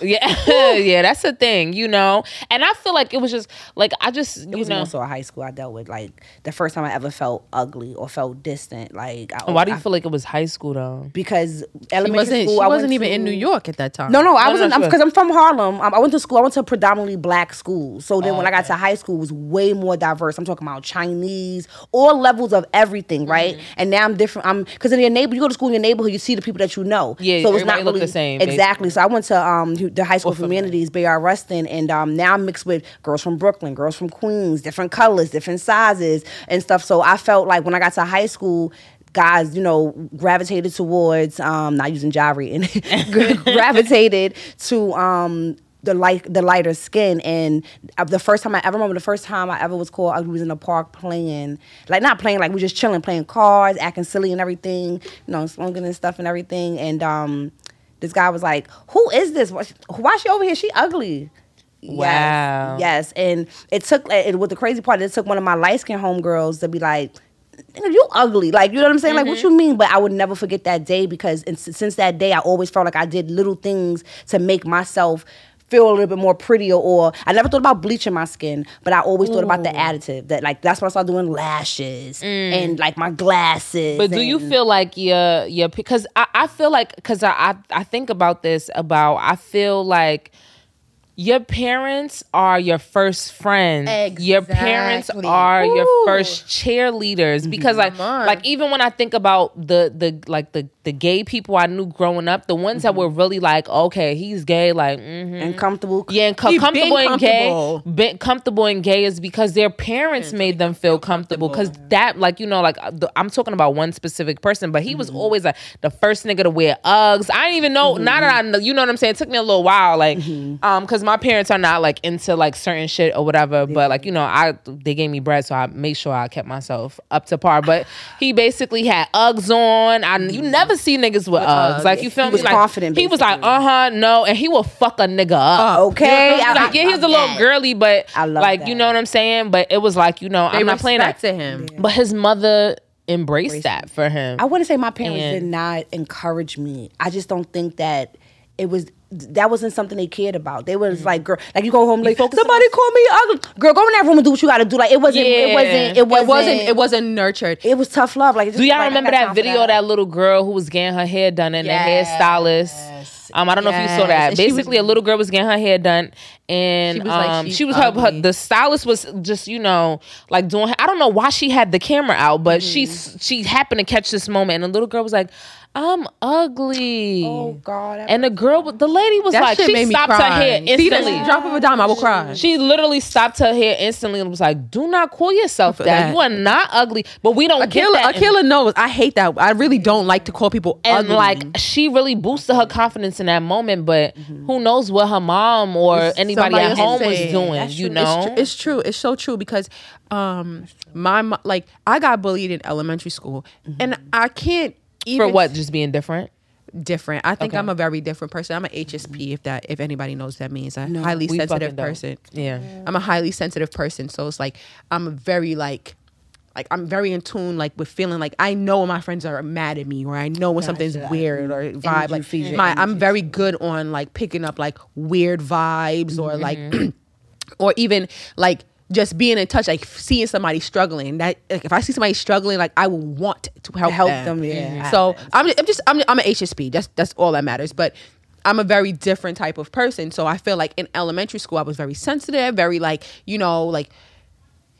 Whew. Yeah, yeah, that's the thing, you know. And I feel like it was just like I just, It was know. more so a high school I dealt with. Like the first time I ever felt ugly or felt distant. Like I, Why do you I- feel like it was high school though? because She elementary wasn't. school She I wasn't even in New York at that time. No, no, I No, was no, in she was- because I'm from Harlem. Um, I went to school. I went to predominantly black school. So then when Oh, I got to high school, it was way more diverse. I'm talking about Chinese, all levels of everything, right? Mm-hmm. And now I'm different. I'm because in your neighbor, you go to school in your neighborhood, you see the people that you know. Yeah, so it's not look really the same, Exactly. So I went to um the high school for humanities, Bayard Rustin, and um now I'm mixed with girls from Brooklyn, girls from Queens, different colors, different sizes, and stuff. So I felt like when I got to high school guys, you know, gravitated towards um not using Jari and gravitated to um the light the lighter skin. And uh, the first time I ever remember the first time I ever was called I was in the park playing like not playing like we just chilling playing cards acting silly and everything you know smoking and stuff and everything. And um this guy was like who is this why she over here she ugly Wow. yes, yes. and it took it was the crazy part it took one of my light skinned homegirls to be like you ugly. Like, you know what I'm saying? Like, what you mm-hmm. mean? But I would never forget that day because since that day, I always felt like I did little things to make myself feel a little bit more prettier. Or I never thought about bleaching my skin, but I always thought about the additive. That like that's when I started doing lashes mm. and like my glasses. But do you feel like your your because I, I feel like because I, I I think about this about I feel like your parents are your first friends. Your parents Exactly. are your first cheerleaders because like like even when I think about the the like the the gay people I knew growing up, the ones that were really like okay he's gay like mhm. and comfortable? Yeah, and co- He been comfortable and gay, comfortable. been comfortable and gay is because their parents made them feel comfortable. Because that, like you know, like uh, the, I'm talking about one specific person, but he was always like the first nigga to wear Uggs. I didn't even know. Now that I know, you know what I'm saying. It took me a little while, like, um, because my parents are not like into like certain shit or whatever. But like you know, I they gave me bread, so I made sure I kept myself up to par. But he basically had Uggs on. I you never see niggas with Uggs. Uggs. Like you feel He me? was like, confident, He was like, uh huh, no, and he will fuck a nigga up. Okay, He's I- like, yeah, he was a little that. girly, but I love like you know what I'm saying. But it was like you know They I'm not playing that. to him. But his mother embraced that for him. I wouldn't say my parents And- did not encourage me. I just don't think that it was that wasn't something they cared about. They was like, girl, like you go home like somebody call me ugly. Girl, go in that room and do what you got to do. Like it wasn't. yeah. It wasn't. It It wasn't. wasn't. It wasn't nurtured. It was tough love. Like, just Do y'all like, remember that video of that little girl who was getting her hair done and Yes. the hairstylist? Um, I don't know if you saw that. And she was- Basically, a little girl was getting her hair done, and She was like, um, she was her, her. The stylist was just you know like doing. I don't know why she had the camera out, but Mm. she she happened to catch this moment, and the little girl was like, "I'm ugly." Oh God. that- And the girl, the lady was That like, she made stopped cry. her hair See instantly. drop of a dime, I will cry. She literally stopped her hair instantly and was like, "Do not call yourself that. that. You are not ugly." But we don't get Akila, that. Akila knows. I hate that. I really don't like to call people and ugly. like she really boosted her confidence in that moment. But who knows what her mom or anybody at else home was doing? That's You true. know, It's, tr- it's true. It's so true because um my like I got bullied in elementary school and I can't even for what? Just being different. different. I think Okay. I'm a very different person. I'm an HSP if that if anybody knows what that means. A highly sensitive person. Yeah. I'm a highly sensitive person, so it's like I'm a very like like I'm very in tune like with feeling like I know when my friends are mad at me or I know when something's weird or vibe Energy like my I'm very good on like picking up like weird vibes or like mm-hmm. or even like just being in touch like seeing somebody struggling that like if I see somebody struggling like I will want to help, help them. them, yeah. So I'm, I'm just I'm, I'm an HSP. That's that's all that matters. But I'm a very different type of person. So I feel like in elementary school I was very sensitive, very like you know like.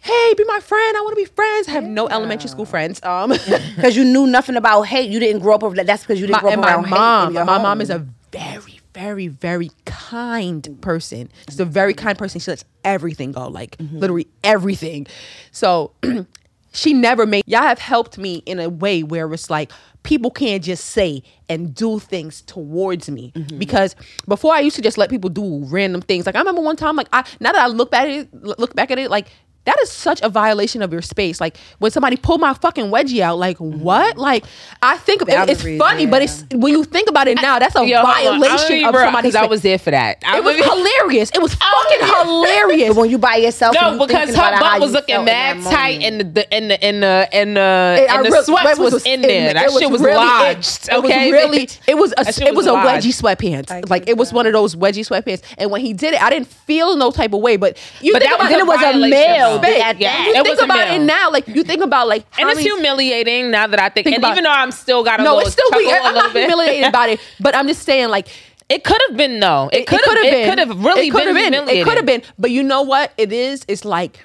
Hey, be my friend. I want to be friends. I have no elementary school friends. Um, because you knew nothing about hate. You didn't grow up with that. That's because you didn't my, grow up and my around hate. mom, in your my home. mom is a very, very, very kind person. She's a very kind person. She lets everything go, like mm-hmm. literally everything. So she never made. Y'all have helped me in a way where it's like people can't just say and do things towards me mm-hmm. because before I used to just let people do random things. Like I remember one time, like I now that I look back at it, look back at it, like that is such a violation of your space. Like when somebody pulled my fucking wedgie out, like mm-hmm. what? Like I think of it, it's Boundaries, funny, but it's when you think about it now, that's a Yo, hold on. I'm gonna violation of real, somebody's. 'cause I was there for that. I It was was- hilarious. It was fucking hilarious. When you by yourself, No, you because her butt was looking mad that tight, moment. and the and the and the and the It- I and the real- sweats it was, in there. That shit was really- lodged. It, it okay, was really. It was a. It was was a wedgie sweatpants. Like it was one of those wedgie sweatpants. And when he did it, I didn't feel no type of way. But you But think that about Then it was a male. At Yeah, that- You it think about it now, like you think about like And it's humiliating now that I think. Think and even though I'm still got a No, little it's still weird. I'm not bit. humiliated about it, but I'm just saying like It could have been though. It, could have been. It could have really It been, been. It could have been. But you know what? It is. It's like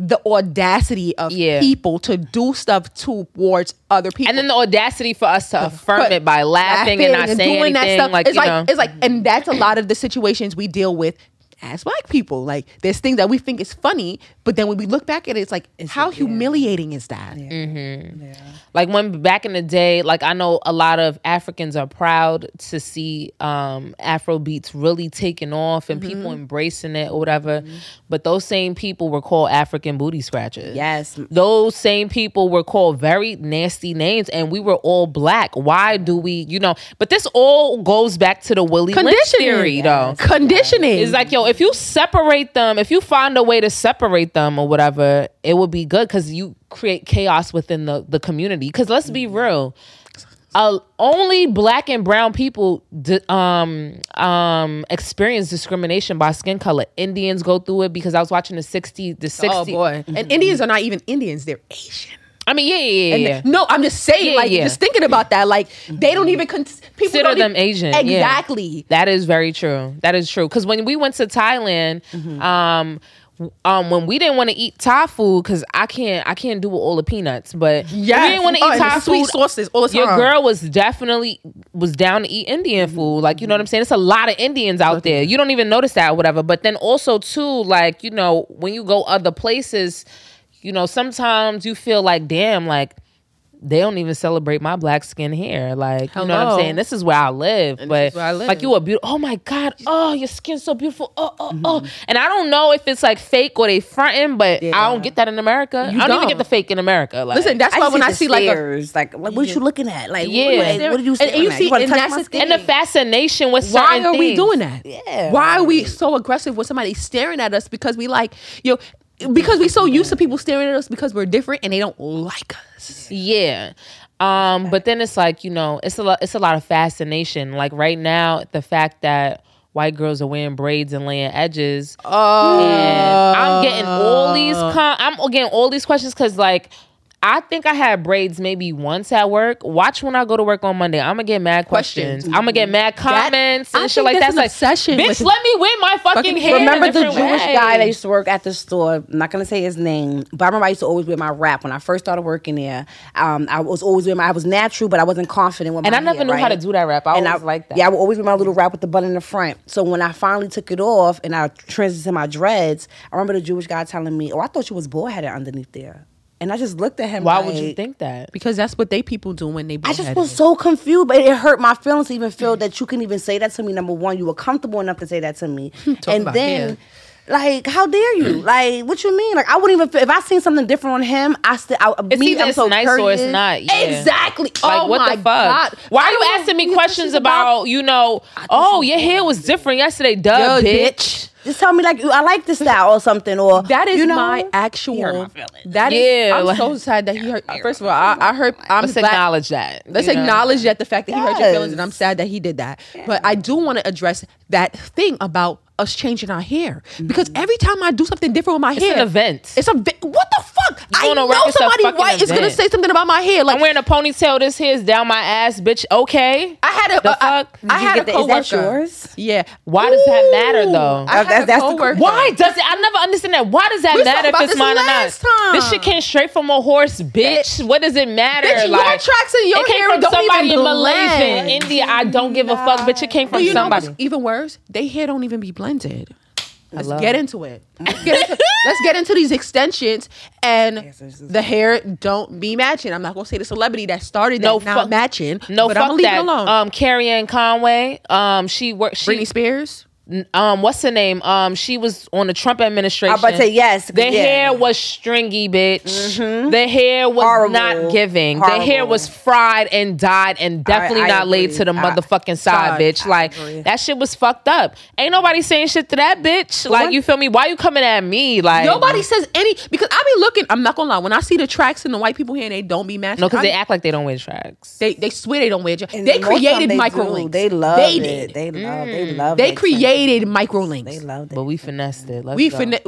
the audacity of Yeah. people to do stuff towards other people. And then the audacity for us to affirm But it by laughing, and not saying anything. like it's like know, it's like, and that's a lot of the situations we deal with as black people. Like, there's things that we think is funny, but then when we look back at it, it's like, how yeah. humiliating is that? Yeah. like when back in the day like i know a lot of africans are proud to see um afro beats really taking off and Mm-hmm. people embracing it or whatever but those same people were called african booty scratchers Yes. those same people were called very nasty names and we were all black why do we you know but this all goes back to the willie lynch Conditioning. theory though Conditioning. it's like, yo, if you separate them, if you find a way to separate them or whatever, it would be good because you create chaos within the, the community. Because let's be real, uh, only black and brown people di- um, um, experience discrimination by skin color. Indians go through it because I was watching the 60, the 60. oh boy. And Indians are not even Indians; they're Asian. I mean, yeah, yeah, yeah. yeah. No, I'm just saying, Yeah, like, yeah. just thinking about that, like, they don't even con- people Consider don't them even- Asian. Exactly. That is very true. That is true. Because when we went to Thailand, Mm-hmm. um, um, when we didn't want to eat Thai food, because I can't, I can't do all the peanuts, but yeah, we didn't want to Oh, eat the Thai sweet food. sauces all the time. Your girl was definitely was down to eat Indian food. Like you know what I'm saying? It's a lot of Indians out there. You don't even notice that or whatever. But then also too, like you know, when you go other places, you know, sometimes you feel like, damn, like they don't even celebrate my black skin here. Like, you know what I'm saying? This is where I live. And but this is where I live. like you are beautiful. Oh my God. Oh, your skin's so beautiful. Oh, oh, oh. Mm-hmm. And I don't know if it's like fake or they fronting, but I don't get that in America. I don't, even don't. get the fake in America. Like, Listen, that's why when I see like a like, what are you looking at? Like, Yeah. what, like, what are you And- and you at? see- wanna and that's the and the fascination with why are we things. doing that? Yeah. Why are we so aggressive when somebody's staring at us because we like yo because we're so used to people staring at us because we're different and they don't like us. Yeah. Um, but then it's like, you know, it's a lot it's a lot of fascination. Like right now, the fact that white girls are wearing braids and laying edges. Oh, and I'm getting all these con- I'm getting all these questions because like I think I had braids maybe once at work. Watch when I go to work on Monday. I'm gonna get mad questions. Questions. I'm gonna get mad comments I and shit think like that's that. an Like, obsession bitch, let me wear my fucking, Fucking hair. a Remember the Jewish way. guy that used to work at the store? I'm not gonna say his name, but I remember I used to always wear my wrap when I first started working there. Um, I was always wearing my. I was natural, but I wasn't confident with my And I never hair, knew how to do that wrap. I and always like that. Yeah, I would always wear my little wrap with the bun in the front. So when I finally took it off and I transitioned to my dreads, I remember the Jewish guy telling me, "Oh, I thought you was bald headed underneath there." And I just looked at him. Why would you think that? because that's what they people do when they. I just bullheaded. was so confused, but it hurt my feelings to even feel that you can even say that to me. Number one, you were comfortable enough to say that to me, and about then. hair. Like, how dare you? like, what you mean? Like, I wouldn't even. feel- If I seen something different on him, I still. I, It's me, either I'm it's so nice or it's not. Yeah. Exactly. Like oh what my the fuck? God. Why are you asking me questions about, you know? Oh, your hair was different yesterday, duh, Duh, bitch. Just tell me like I like this style or something, or That is you know, my actual. my feelings. That is. Yeah, I'm like- so sad that he hurt. First of all, I, I heard. I'm Let's black. acknowledge that. Let's you know? acknowledge that the fact that he hurt your feelings, and I'm sad that he did that. But I do want to address that thing about us changing our hair because mm-hmm. every time I do something different with my It's hair, an event. It's a what the fuck? I going to know work, somebody fucking white is gonna say something about my hair. Like I'm wearing a ponytail. This hair's down my ass, bitch. Okay. I had a, The a- I- fuck? I, Did you had get a that- is that yours? Yeah. Why does that matter, though? I had That's- a that's the- coworker. Why does it? I never understand that. Why does that We matter if it's this mine or not? time. This shit came straight from a horse, bitch. what does it matter? Bitch, your tracks and your it came hair from don't somebody even in Malaysia, blend. India. I don't give a fuck, bitch. It came But from you know somebody. what's even worse? They hair don't even be blended. Let's get into it. Let's get into, let's get into these extensions and Yes, the hair don't be matching. I'm not gonna say the celebrity that started that No not fuck- matching. No, but fuck I'm gonna leave that. it alone. Um, Kellyanne Conway. Um, she worked. She, Britney Spears. Um, what's her name? Um, she was on the Trump administration. I'm about to say yes. The yeah. hair was stringy, bitch. The hair was Horrible. not giving. The hair was fried and dyed and definitely I not laid to the I- motherfucking side, God, bitch. I Like agree. that shit was fucked up. Ain't nobody saying shit to that bitch. Like what- you feel me? Why you coming at me? Like Nobody says any because I be looking. I'm not gonna lie. When I see the tracks and the white people here and they don't be matching, No, because they act like they don't wear tracks. they they swear they don't wear. Tracks. They And most of them created they micro do. links. They love They it. did. They love. They love. They that created micro links. They love but we finessed it. Let's we go. finesse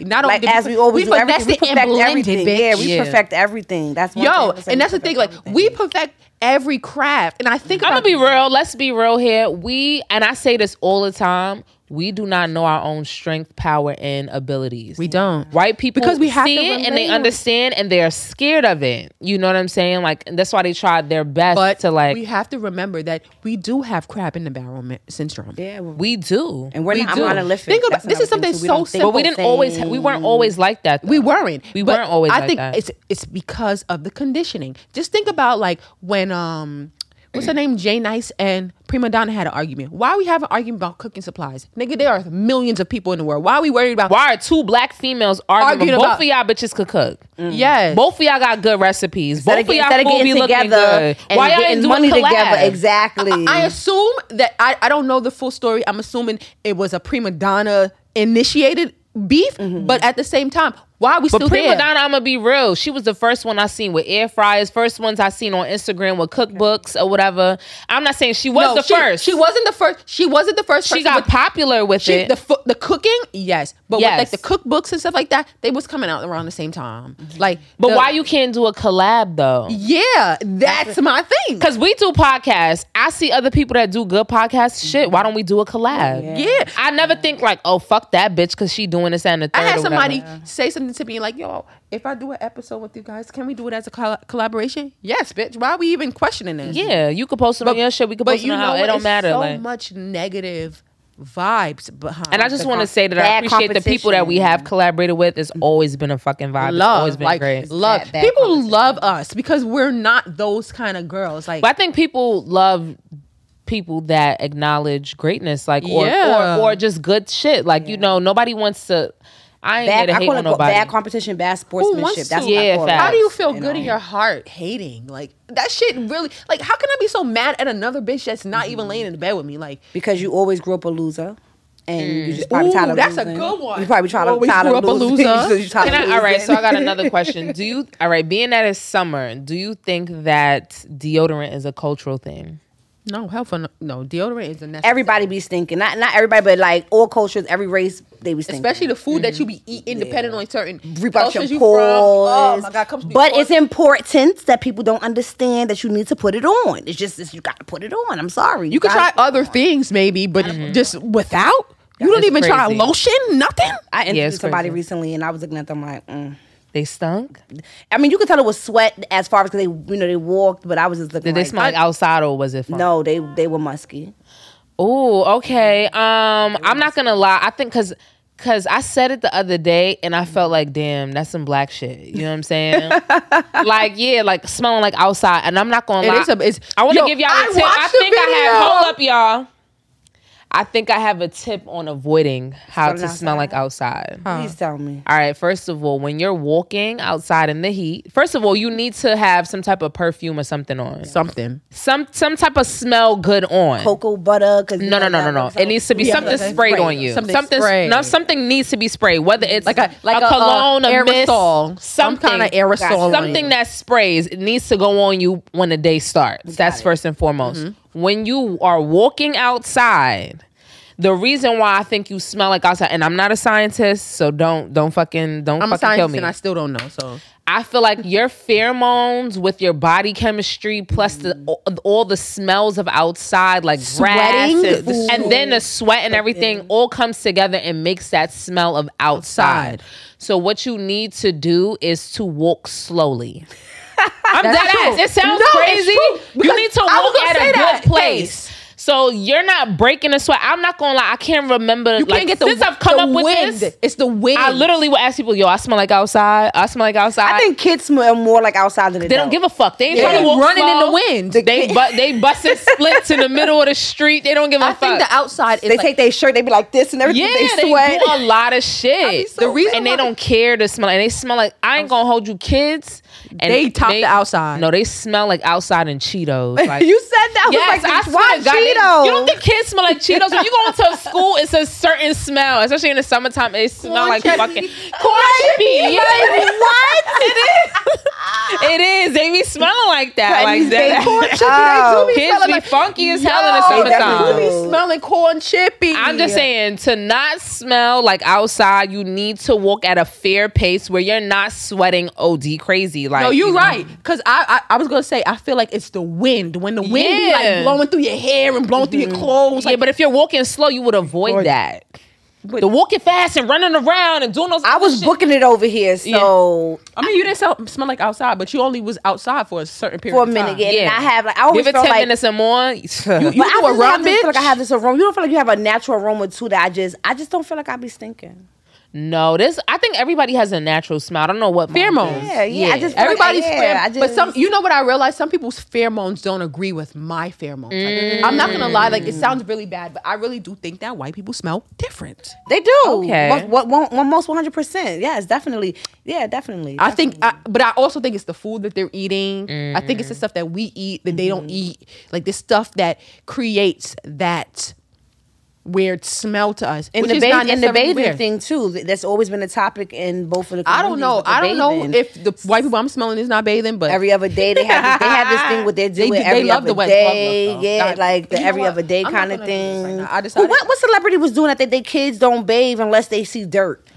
not only Like did as we always we do, everything. finessed We it and perfect blended, everything. bitch. Yeah, we Yeah. perfect everything. That's one Yo, thing and that's the thing. perfect Like we perfect every craft, and I think I'm about gonna be real. Let's be real here. We and I say this all the time. We do not know our own strength, power, and abilities. We don't. White people Because we have see to it and they understand and they're scared of it. You know what I'm saying? Like and that's why they tried their best But to like. we have to remember that we do have crab in the barrel mi- syndrome. Yeah, well, we do, and we're we not do. monolithic. Think about- this is something too. So simple. but we didn't always. We weren't always like that. Though. We weren't. We weren't always I like think that. it's it's because of the conditioning. Just think about like when um what's her name Jay Nice and Prima Donna had an argument. Why are we have an argument about cooking supplies? Nigga, there are millions of people in the world. Why are we worried about Why are two black females arguing? Arguing both about- of y'all bitches could cook. Mm. Yes. Both of y'all got good recipes. Instead Both of, of y'all instead of food be getting looking together good. and Why y'all getting ain't doing money collab? together, exactly. I assume that I, I don't know the full story. I'm assuming it was a prima donna initiated beef, mm-hmm. but at the same time, why are we But still Prima there? Donna, I'm gonna be real. She was the first one I seen with air fryers. First ones I seen on Instagram with cookbooks or whatever. I'm not saying she was No, the she, first. She wasn't the first. She wasn't the first. She got with- popular with She, it. the the cooking, yes, but Yes. with like the cookbooks and stuff like that, they was coming out around the same time. Mm-hmm. Like, but the- why you can't do a collab though? Yeah, that's my thing. Because we do podcasts. I see other people that do good podcasts. Shit, why mm-hmm. don't we do a collab? Yeah. I never think like, oh fuck that bitch because she doing this and the third. I had somebody say something to me like, "Yo, if I do an episode with you guys, can we do it as a colla- collaboration?" Yes, bitch. Why are we even questioning this? Yeah, you could post it on your shit. We could post it on our. It don't matter. So like. much negative vibes behind. And I just want to say that I appreciate the people that we have collaborated with. It's always been a fucking vibe. It's love, always been like great. love. Bad- bad People love us because we're not those kind of girls. Like, But I think people love people that acknowledge greatness, like or Yeah. or, or just good shit. Like you know, nobody wants to. I ain't bad, here to I hate call on it nobody. bad competition, bad who sportsmanship. wants That's to? what I Yeah, call it. facts. How do you feel You good know? in your heart hating? Like that shit really like how can I be so mad at another bitch that's not even mm-hmm. laying in the bed with me? Like because you always grew up a loser. And you just probably Ooh, tired of that's a good one. You probably try to Always tired grew of up a losing. loser. You tired Can of I, all right, so I got another question. Do you all right? Being that it's summer, do you think that deodorant is a cultural thing? No, hell for no, no deodorant is a necessary. Everybody be stinking. Not not everybody, but like all cultures, every race, they be stinking. Especially the food that you be eating, depending on certain Rip out your cultures you pores. from. Oh my god, comes but it's important that people don't understand that you need to put it on. It's just it's, you got to put it on. I'm sorry. You can try gotta- other things maybe, but just without. You don't It's even try lotion, nothing. I interviewed Yeah, somebody crazy. recently, and I was looking at them like, mm. They stunk. I mean, you could tell it was sweat as far as because they, you know, they walked, but I was just looking. Did they like, smell like outside or was it? Fun? No, they they were musky. Oh, okay. Um, I'm not gonna lie. I think because because I said it the other day and I felt like, damn, that's some black shit. You know what I'm saying? like, yeah, like smelling like outside. And I'm not gonna lie. is a- it's- I want to give y'all I a tip. I think I video. Hold up, y'all. I think I have a tip on avoiding how Smelling to smell outside? like outside. Please tell me. All right, first of all, when you're walking outside in the heat, first of all, you need to have some type of perfume or something on. Something. Some some type of smell good on. Cocoa butter, because No, no, no, no, no. It needs to be Yeah, something like sprayed spray. on you. Something Something, sprayed. no, something needs to be sprayed. Whether it's Like a like a, cologne, uh, a mist, aerosol, some something kind of aerosol, on something you. that sprays. It needs to go on you when the day starts. That's it. first and foremost. Mm-hmm. When you are walking outside, the reason why I think you smell like outside, and I'm not a scientist, so don't don't fucking don't I'm a fucking kill scientist me. and I still don't know. So I feel like your pheromones with your body chemistry plus the all, all the smells of outside like Sweating, grass and, and then the sweat and everything all comes together and makes that smell of outside. Outside. So what you need to do is to walk slowly. I'm That's dead ass. It sounds No, crazy. You need to I walk at a that. good place. So you're not breaking the sweat. I'm not gonna lie. I can't remember. You like, can't get the since I've come the up with wind. this. It's the wind. I literally would ask people, "Yo, I smell like outside. I smell like outside." I think kids smell more like outside than they don't give a fuck. They ain't They're trying to walk running in the wind. They but they busting splits in the middle of the street. They don't give a I fuck. I think the outside is They like, take their shirt, they be like this and everything. yeah, they they, sweat. do a lot of shit. so The reason and they don't care to smell. And they smell like I ain't gonna hold you, kids. And They top the outside. No, they smell like outside and Cheetos. Like, you said that. Yes, I I like, swear why God, they- Cheetos? You don't think kids smell like Cheetos? When you go into school, it's a certain smell, especially in the summertime. They smell like chippy. fucking corn chippy. Yeah, what? It is. It is. They be smelling like that, like baked that. corn chippy, Oh. they do oh. be Kids be like- funky as hell in the summertime. do. be smelling corn chippy. I'm just saying to not smell like outside, you need to walk at a fair pace where you're not sweating OD crazy. Like No, you you're know. right. Cause I, I I was gonna say I feel like it's the wind when the wind be like blowing through your hair and blowing through your mm-hmm. clothes. Yeah, but if you're walking slow, you would avoid that. But the walking fast and running around and doing those. I was shit. booking it over here, so I mean, you didn't smell, smell like outside, but you only was outside for a certain period for a of minute, time. yeah. Yeah. And I have like I always Give it felt ten like minutes and more. You, you I do a run, have this- feel like I have this aroma. You don't feel like you have a natural aroma too that I just I just don't feel like I be stinking. No, this. I think everybody has a natural smell. I don't know what mine Pheromones. is. Yeah, yeah. I just Everybody's like, yeah, pheromone, just, but some you know what I realized some people's pheromones don't agree with my pheromones. Like, I'm not gonna lie, like it sounds really bad, but I really do think that white people smell different. they do. Okay. Most, what, one, one, one hundred percent. Yes, definitely. Yeah, definitely. I think, I, but I also think it's the food that they're eating. I think it's the mm. stuff that we eat that they don't mm-hmm. eat, like this stuff that creates that weird smell to us. And the, ba- not the bathing weird. thing too. That's always been a topic in both of the. I don't know. communities with the I don't know if the white people I'm smelling is not bathing, but every other day they have they have this thing with their They doing do- they every love other the wet day, glove look, though. yeah, God, like the you every what? other day I'm kind of gonna do this right thing. I Who- decided- what what celebrity was doing that? That their kids don't bathe unless they see dirt.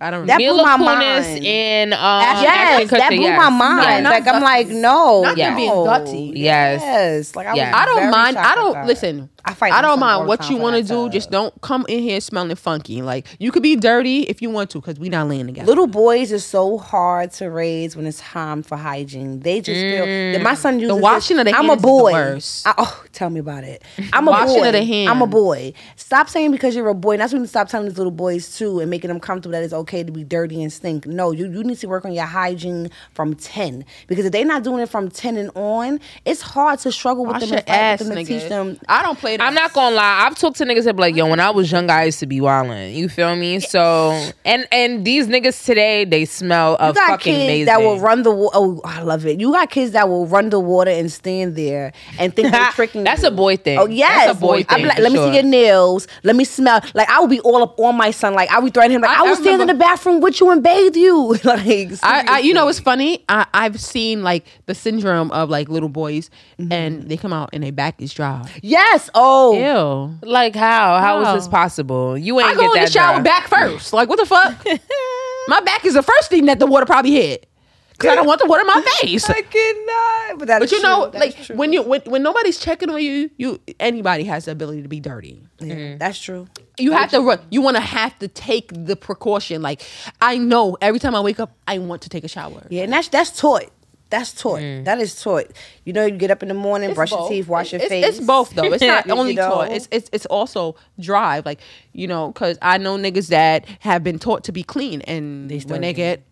I don't That know. blew Mila my Kunis mind. in um, yes, that blew yes. my mind. not like I'm like, no, Not them no. being gutsy. Yes. yes. Like I, Yeah. was I don't mind. I don't that. listen. I fight I don't mind what you want to do. Just don't come in here smelling funky. Like you could be dirty if you want to, because we not laying together. Little boys are so hard to raise when it's time for hygiene. They just feel my son mm. uses the washing this, of the I'm hands a is the boy. I- oh, tell me about it. I'm a Washing boy. of the I'm a boy. Stop saying because you're a boy. And that's when you stop telling these little boys too and making them comfortable that it's okay to be dirty and stink. No, you, you need to work on your hygiene from ten because if they're not doing it from ten and on, it's hard to struggle with Wash them and fight with them to nigga. teach them. I don't play. That. I'm not gonna lie. I've talked to niggas that be like, yo, when I was young, I used to be wildin'. You feel me? So and and these niggas today, they smell You of got fucking kids amazing. that will run the water. Oh, I love it. You got kids that will run the water and stand there and think they're tricking. That's you. a boy thing. Oh yes, That's a boy thing. I'm like, let me sure. see your nails. Let me smell. Like I would be all up on my son. Like I would threaten him. Like I- I, I will stand in the bathroom with you and bathe you. like I, I, you know, it's funny. I, I've seen like the syndrome of like little boys, Mm-hmm. and they come out and their back is dry. yes. Oh, Oh. Ew. Like how? How is this possible? You ain't I get go in that the shower dry. back first. Like what the fuck? my back is the first thing that the water probably hit. Cause I don't want the water in my face. I cannot. But, that But is you know. That like is true. when you when, when nobody's checking on you, you anybody has the ability to be dirty. Yeah, mm-hmm. that's true. You have to run. You want to have to take the precaution. Like I know every time I wake up, I want to take a shower. Yeah, and that's that's taught. That's taught. Mm. That is taught. You know, you get up in the morning, It's brush your teeth, wash your it's, face. It's both though. It's not You only know? taught. It's it's it's also drive. Like you know, because I know niggas that have been taught to be clean, and They when start they get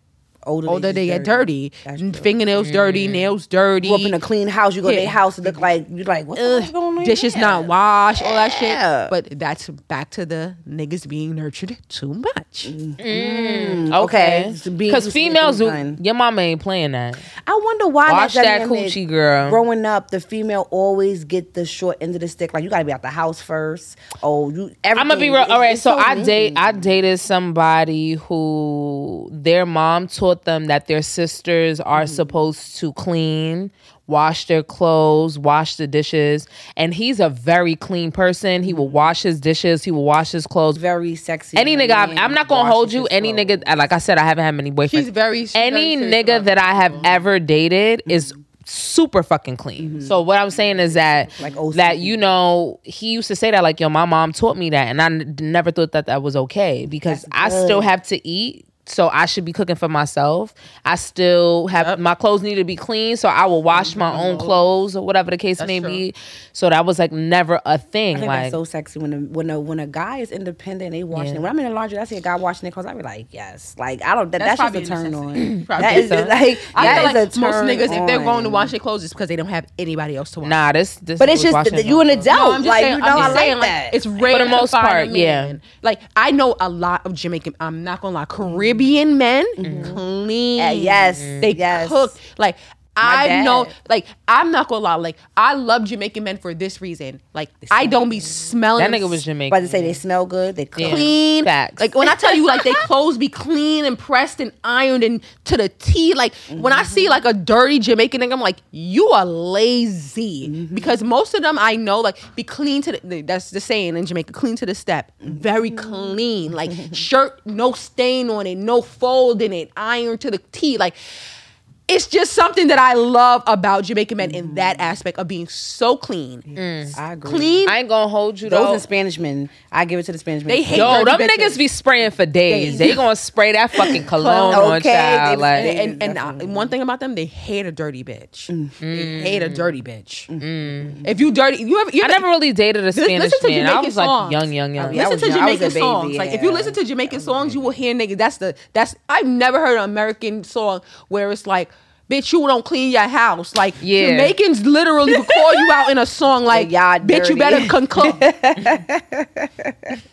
older. older, they get dirty. That's true. Fingernails dirty, mm-hmm. nails dirty. Grew up in a clean house. You go to Yeah. their house, it look like you're like, what the Ugh, going on? dishes here? not washed, all that Yeah. shit. But that's back to the niggas being nurtured too much. Mm-hmm. Mm, okay. Okay, because used to be females, do, clean. your mama ain't playing that. I wonder why Wash that, that coochie, girl. Growing up, the female always get the short end of the stick. Like you got to be out the house first. Oh, you. I'm gonna be real. All right, it's so I date. I dated somebody who their mom taught them that their sisters are supposed to clean, wash their clothes, wash the dishes, and he's a very clean person. He will wash his dishes. He will wash his clothes. very sexy. Any nigga, I've, I'm not gonna hold you. Any clothes. nigga, like I said, I haven't had many boyfriends. He's very- any very nigga that I have Mm-hmm. ever dated is super fucking clean. So what I'm saying is that Like OCD. that you know he used to say that like yo my mom taught me that and I n- never thought that that was okay because I still have to eat so I should be cooking for myself. I still have Yep. my clothes need to be clean, so I will wash my mm-hmm. own clothes or whatever the case may true. be. So that was like never a thing. I think like that's so sexy when a, when a when a guy is independent, they washing. Yeah. When I'm in the laundry, I see a guy washing their clothes. I be like, yes, like I don't. That, That's that's, just a probably turn necessity. on. Probably that is so. like I that feel is like a most turn niggas, if they're going to wash their clothes, it's because they don't have anybody else to wash. nah, this this. But it's just washing you my an clothes. adult, No, I'm like saying, you know, I'm I just like saying, like, that. it's rare for the most part, yeah. Like I know a lot of Jamaican. I'm not gonna lie, Caribbean men clean. Uh, yes, they yes. cook. Like I dad. know. Like I'm not gonna lie. Like I love Jamaican men for this reason. Like I don't be smelling. That nigga was Jamaican. But to say they smell good, they cook. Yeah. clean. Facts. Like when I tell you, like they clothes be clean and pressed and ironed and to the T. Like when I mm-hmm. see like a dirty Jamaican nigga, I'm like, you are lazy mm-hmm. because most of them I know like be clean to the. That's the saying in Jamaica, clean to the step, mm-hmm. very clean. Like shirt, no stain on it, no fold in it, iron to the T. Like. It's just something that I love about Jamaican men in that mm-hmm. aspect of being so clean, mm. I agree. clean. I ain't gonna hold you though. Those though. in Spanish men, I give it to the Spanish men. They hate Yo, them bitches. niggas be spraying for days. They gonna spray that fucking cologne on Okay, child. they- Like, they- and, and, uh, one thing about them, they hate a dirty bitch. Mm. They hate a mm. dirty bitch. If you dirty, you ever, you I never really dated a Spanish to man. I Jamaican was like songs. young, young, young. Yeah. I listen to young. I Jamaican baby, songs. Like if you listen to Jamaican songs, you will hear niggas. That's the that's I've never heard an American song where it's like. Bitch, you don't clean your house. Like Yeah. Jamaicans literally would call you out in a song like, y'all "Bitch, you better can cook."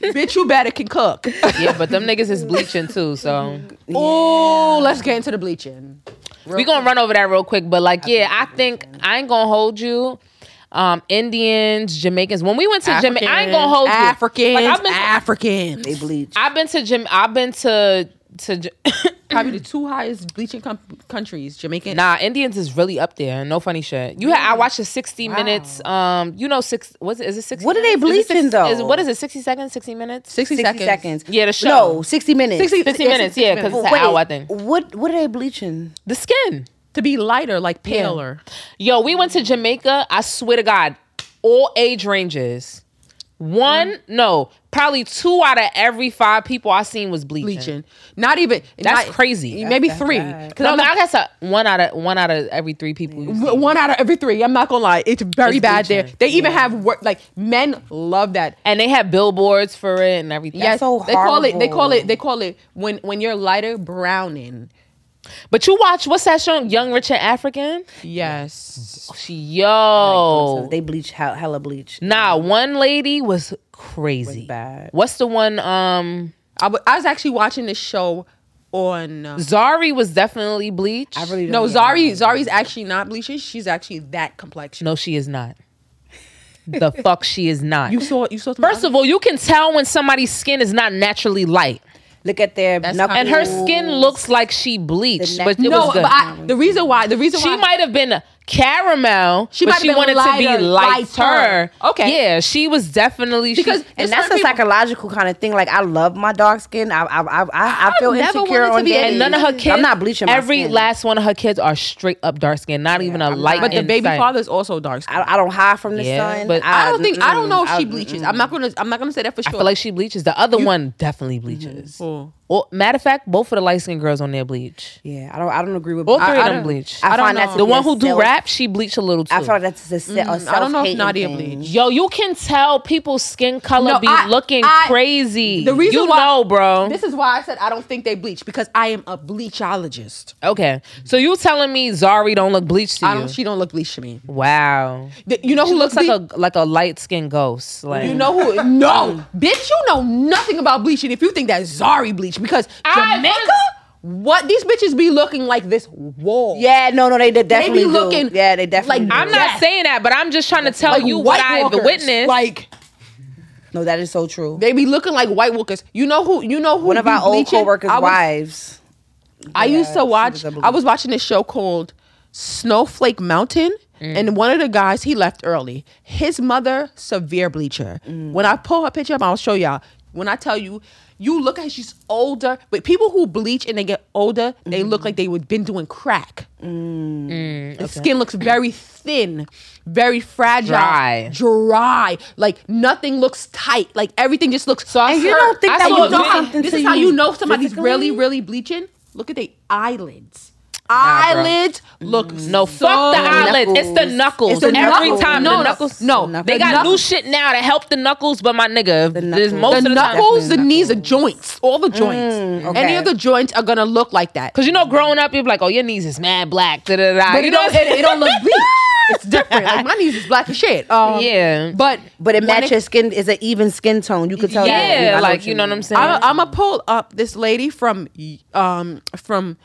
Bitch, you better can cook. yeah, but them niggas is bleaching too. So Oh, let's get into the bleaching. we gonna run over that real quick. But like, yeah, I think I ain't gonna hold you. Um, Indians, Jamaicans. When we went to Jamaica, I ain't gonna hold you. Africans, Like, I've been, Africans. they bleach. I've been to Jam. I've been to to. Probably the two highest bleaching com- countries, Jamaican. Nah, Indians is really up there. No funny shit. You had I watched the sixty minutes. Um, you know six. Was it? Is it sixty? What are they minutes? Is it bleaching, though? Is what is it? Sixty seconds? Sixty minutes? 60, 60 seconds. seconds. Yeah, the show. No, 60 minutes. 60 60 yeah, minutes, yeah, 'cause it's an Wait, hour, I think. What what are they bleaching? The skin. To be lighter, like paler. Yo, we went to Jamaica. I swear to God, all age ranges. One, no, probably two out of every five people I seen was bleaching. Bleaching. Not even. That's not- crazy. Maybe That's three. bad. 'Cause No, I'm no, not- I guess uh, one out of one out of every three people. you see. w- one out of every three. I'm not gonna lie. It's very It's bad there. They even have work. Like men love that. And they have billboards for it and everything. Yes, so they call it. They call it. They call it when when you're lighter browning. But you watch what's that show? Young Rich and African. Yes. She Yo, they bleach hell, hella bleach. nah, one lady was crazy. Was bad. What's the one? Um, I, w- I was actually watching this show on. Uh, Zari was definitely bleached. I really don't no, Zari. it. Zari's actually not bleaching. She's actually that complexion. No, she is not. the fuck, she is not. You saw. You saw. First of all, you can tell when somebody's skin is not naturally light. Look at their That's knuckles. And her skin looks like she bleached, but neck- it no, was good. but I, the reason why the reason why she why might have been caramel, She but might have she been wanted to be lighter- lighter. lighter. Okay. Yeah, she was definitely she- Because and that's a certain people- psychological kind of thing. Like I love my dark skin. I I I, I, I feel never insecure on be- days. and none of her kids. I'm not bleaching. My Every skin. last one of her kids are straight up dark skin, not even a I'm light. not. but the baby inside. father's also dark skin. I, I don't hide from the Yeah, sun. but I don't think I don't know if she bleaches. mm-mm. I'm not gonna I'm not gonna say that for sure. I sure. feel like she bleaches. The other one definitely bleaches. Oh. Well, matter of fact, both of the light skinned girls on there bleach. Yeah, I don't. I don't agree with. All three I of them bleach. I, I don't find know. that the one a who do rap, she bleached a little too. I feel like that's a, se- a Mm, I don't know if Nadia thing. bleached. Yo, you can tell people's skin color No, be I- looking I- crazy. The reason you why, know, bro. This is why I said I don't think they bleach because I am a bleachologist. okay, so you telling me Zari don't look bleached to I you? don't. She don't look bleached to me. wow. The- You know She who looks looks like a like a light skinned ghost. Like You know who? No, bitch. You know nothing about bleaching if you think that Zari bleached because I- Jamaica. What these bitches be looking like this wall? Yeah, no, no, they, they definitely do. looking Yeah, they definitely. like- do. I'm not Yes. saying that, but I'm just trying to tell Like you what White I've Walkers. witnessed. Like No, that is so true. they be looking like White Walkers. You know who? You know who? One of be our old bleaching? coworkers' I was- wives. I Yeah, used to watch. was a bleach. I was watching this show called Snowflake Mountain, Mm. and one of the guys he left early. His mother, severe bleacher. Mm. When I pull her picture up, I'll show y'all. When I tell you, you look at she's older, but people who bleach and they get older, they mm-hmm. look like they would been doing crack. Mm. Mm, the skin looks very thin, very fragile, Dry. dry. Like nothing looks tight. Like everything just looks. So I And you don't think I that saw you a do video- something This is how you you know somebody's physically? really, really bleaching. Look at the eyelids. Eyelids look No, so fuck the eyelids. It's the knuckles. knuckles. It's the Every knuckles. time No, the no, knuckles. no. The They The got knuckles- new shit now to help the knuckles, but my nigga, there's knuckles. most the of the time. knuckles, the knees, the joints, all the joints. okay. Any of the joints are gonna look like that. Cause you know, growing up, you're like, oh, your knees is mad black. Da, da, da. But You it know don't, what it, it don't look bleach. It's different. Like my knees is black as shit. Um, Yeah. but But it matches your skin. Is an even skin tone. You could tell. Yeah, know like you know what I'm saying. I'm, I'm gonna pull up this lady from um from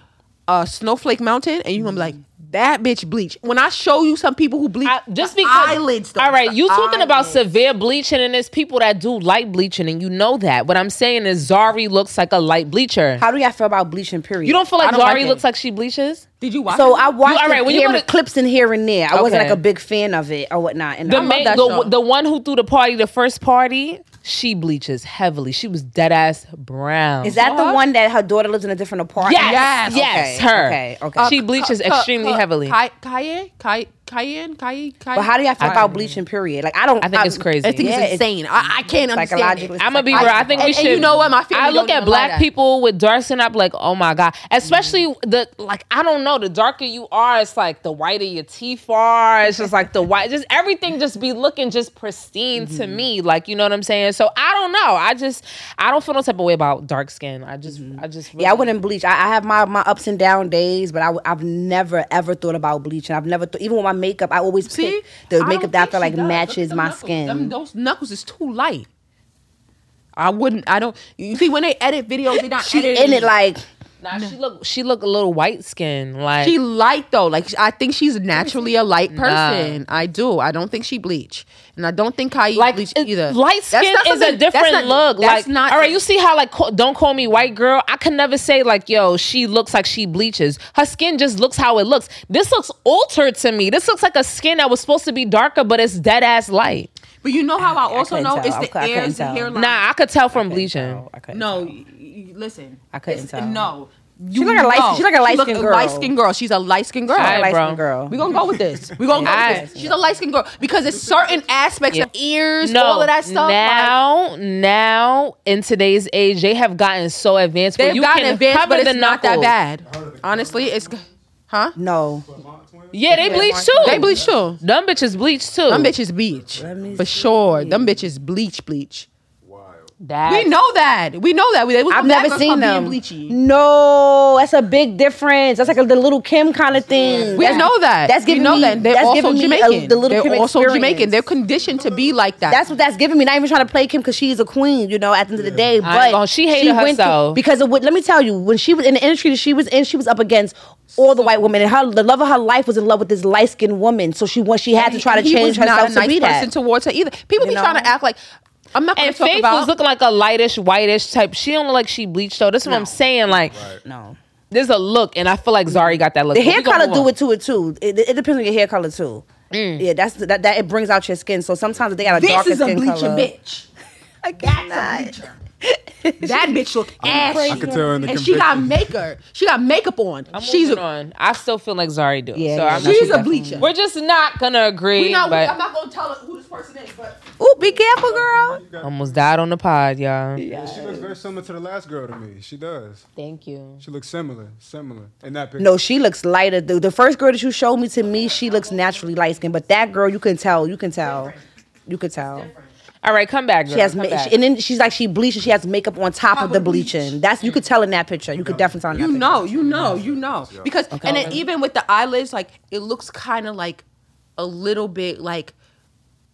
uh Snowflake Mountain, and you're gonna be like, that bitch bleach. When I show you some people who bleach, I- just because eyelids. though, all right you talking about severe bleaching and there's people that do light bleaching and you know that what i'm saying is zari looks like a light bleacher How do y'all feel about bleaching? Period. you don't feel like I don't zari like looks like she bleaches Did you watch? So it? I watched all right, when you here, go to- clips in here and there. I wasn't like a big fan of it or whatnot. And the I love that the, show. the one who threw the party the first party she bleaches heavily she was dead ass brown Is that the one that her daughter lives in a different apartment? yes Yes. yes Okay, her okay, okay. Uh, she bleaches Ca- Ca- extremely Ca- heavily Ca- Cayenne, Cay- Cayenne, Cayenne, Cayenne. But how do y'all feel about bleaching? Period. Like I don't. I think it's crazy. I think Yeah, it's it's insane. I, I can't understand. psychologically- it. I'm gonna be I- real. I think we and- and should. you know what? My family I look don't at even black lie that. people with dark skin. I'm like, oh my god. Especially the like. I don't know. The darker you are, it's like the whiter your teeth are. It's just like the white. Just everything just be looking just pristine to Mm-hmm. me. Like you know what I'm saying. So I don't know. I just I don't feel no type of way about dark skin. I just I just Yeah, I wouldn't bleach. I, I have my, my ups and down days, but I, have never ever thought about bleaching. I've never thought, even with my makeup, I always See, pick the I makeup that I feel like does. Matches them my knuckles. skin. Them- those knuckles is too light. I wouldn't. I don't. You see, when they edit videos, they not she editing in it like Nah, she look she look a little white skin. Like She light though. Like I think she's naturally a light person. I do. I don't think she bleach, and I don't think Kai like bleach either. light That's skin is a something- that's different not- look. That's like, not. all right, you see how like ca- don't call me white girl. I can never say like, yo, she looks like she bleaches. Her skin just looks how it looks. This looks altered to me. This looks like a skin that was supposed to be darker, but it's dead ass light. But you know how I also couldn't know tell. it's the cou- I couldn't ears, the tell. hairline. Nah, I could tell from bleaching. I No, tell. y- y- listen. I couldn't tell. No. You like a light- know. she's like a light look skinned girl. Light skinned girl. She's a light skinned girl. Alright, light skin girl. We're gonna go with this. We're gonna go Aight. with this. She's a light skinned girl because it's certain aspects of ears, No, all of that stuff. like, now, now in today's age, they have gotten so advanced. they've you gotten can advanced, cover but it's the not that bad. Honestly, it's huh? no. Yeah, they bleach too. They bleach too. Them bitches bleach too. Them bitches bleach for sure. Them bitches bleach, bleach. That- We know that. We know that. We, they was I've never seen called them. No, that's a big difference. That's like a, the Lil' Kim kind of thing. We That's- know that. That's giving we know me. that. They're that's also giving me a- Jamaican. the little They're Kim also experience. Jamaican. They're conditioned to be like that. That's what that's giving me. Not even trying to play Kim because she's a queen, you know, at the end of the day. But gonna- she hated went through- herself. because of what. Let me tell you, when she was in the industry that she was in, she was up against all the white women, and her the love of her life was in love with this light skinned woman. So she was she had to try to he change was not herself a to nice be person that. towards her either. People You be know? trying to act like I'm not going And to talk Faith about. was looking like a lightish, whitish type. She don't look like she bleached though. That's what I'm saying. Like, no, there's a look, and I feel like Zari got that look. the But we hair color do it to it too. It, it depends on your hair color too. Mm. Yeah, that's that, that it brings out your skin. So sometimes they got a darker skin. color. this is a bleacher color. bitch. I cannot. That That bitch look ashy. I could tell in the and she got makeup. She got makeup on. I'm She's a, on. I still feel like Zari do. Yeah, so yeah, I'm no, not, she's a definitely- bleacher. we're just not gonna agree. We not, but I'm not going to tell her who this person is, but Ooh, be careful, girl. almost died on the pod, y'all. Yeah, she looks very similar to the last girl to me. She does. Thank you. She looks similar, similar in that picture. No, she looks lighter. The, the first girl that you showed me to me, she looks naturally light skinned. But that girl, you can tell. You can tell. You can tell. All right, come back. Girl. She has, come ma- back. she, and then she's like she bleaches. She has makeup on top of the bleaching. That's you could tell in that picture. You could definitely tell in that you picture. know, you know, you know. Because and then even with the eyelids, like it looks kind of like a little bit like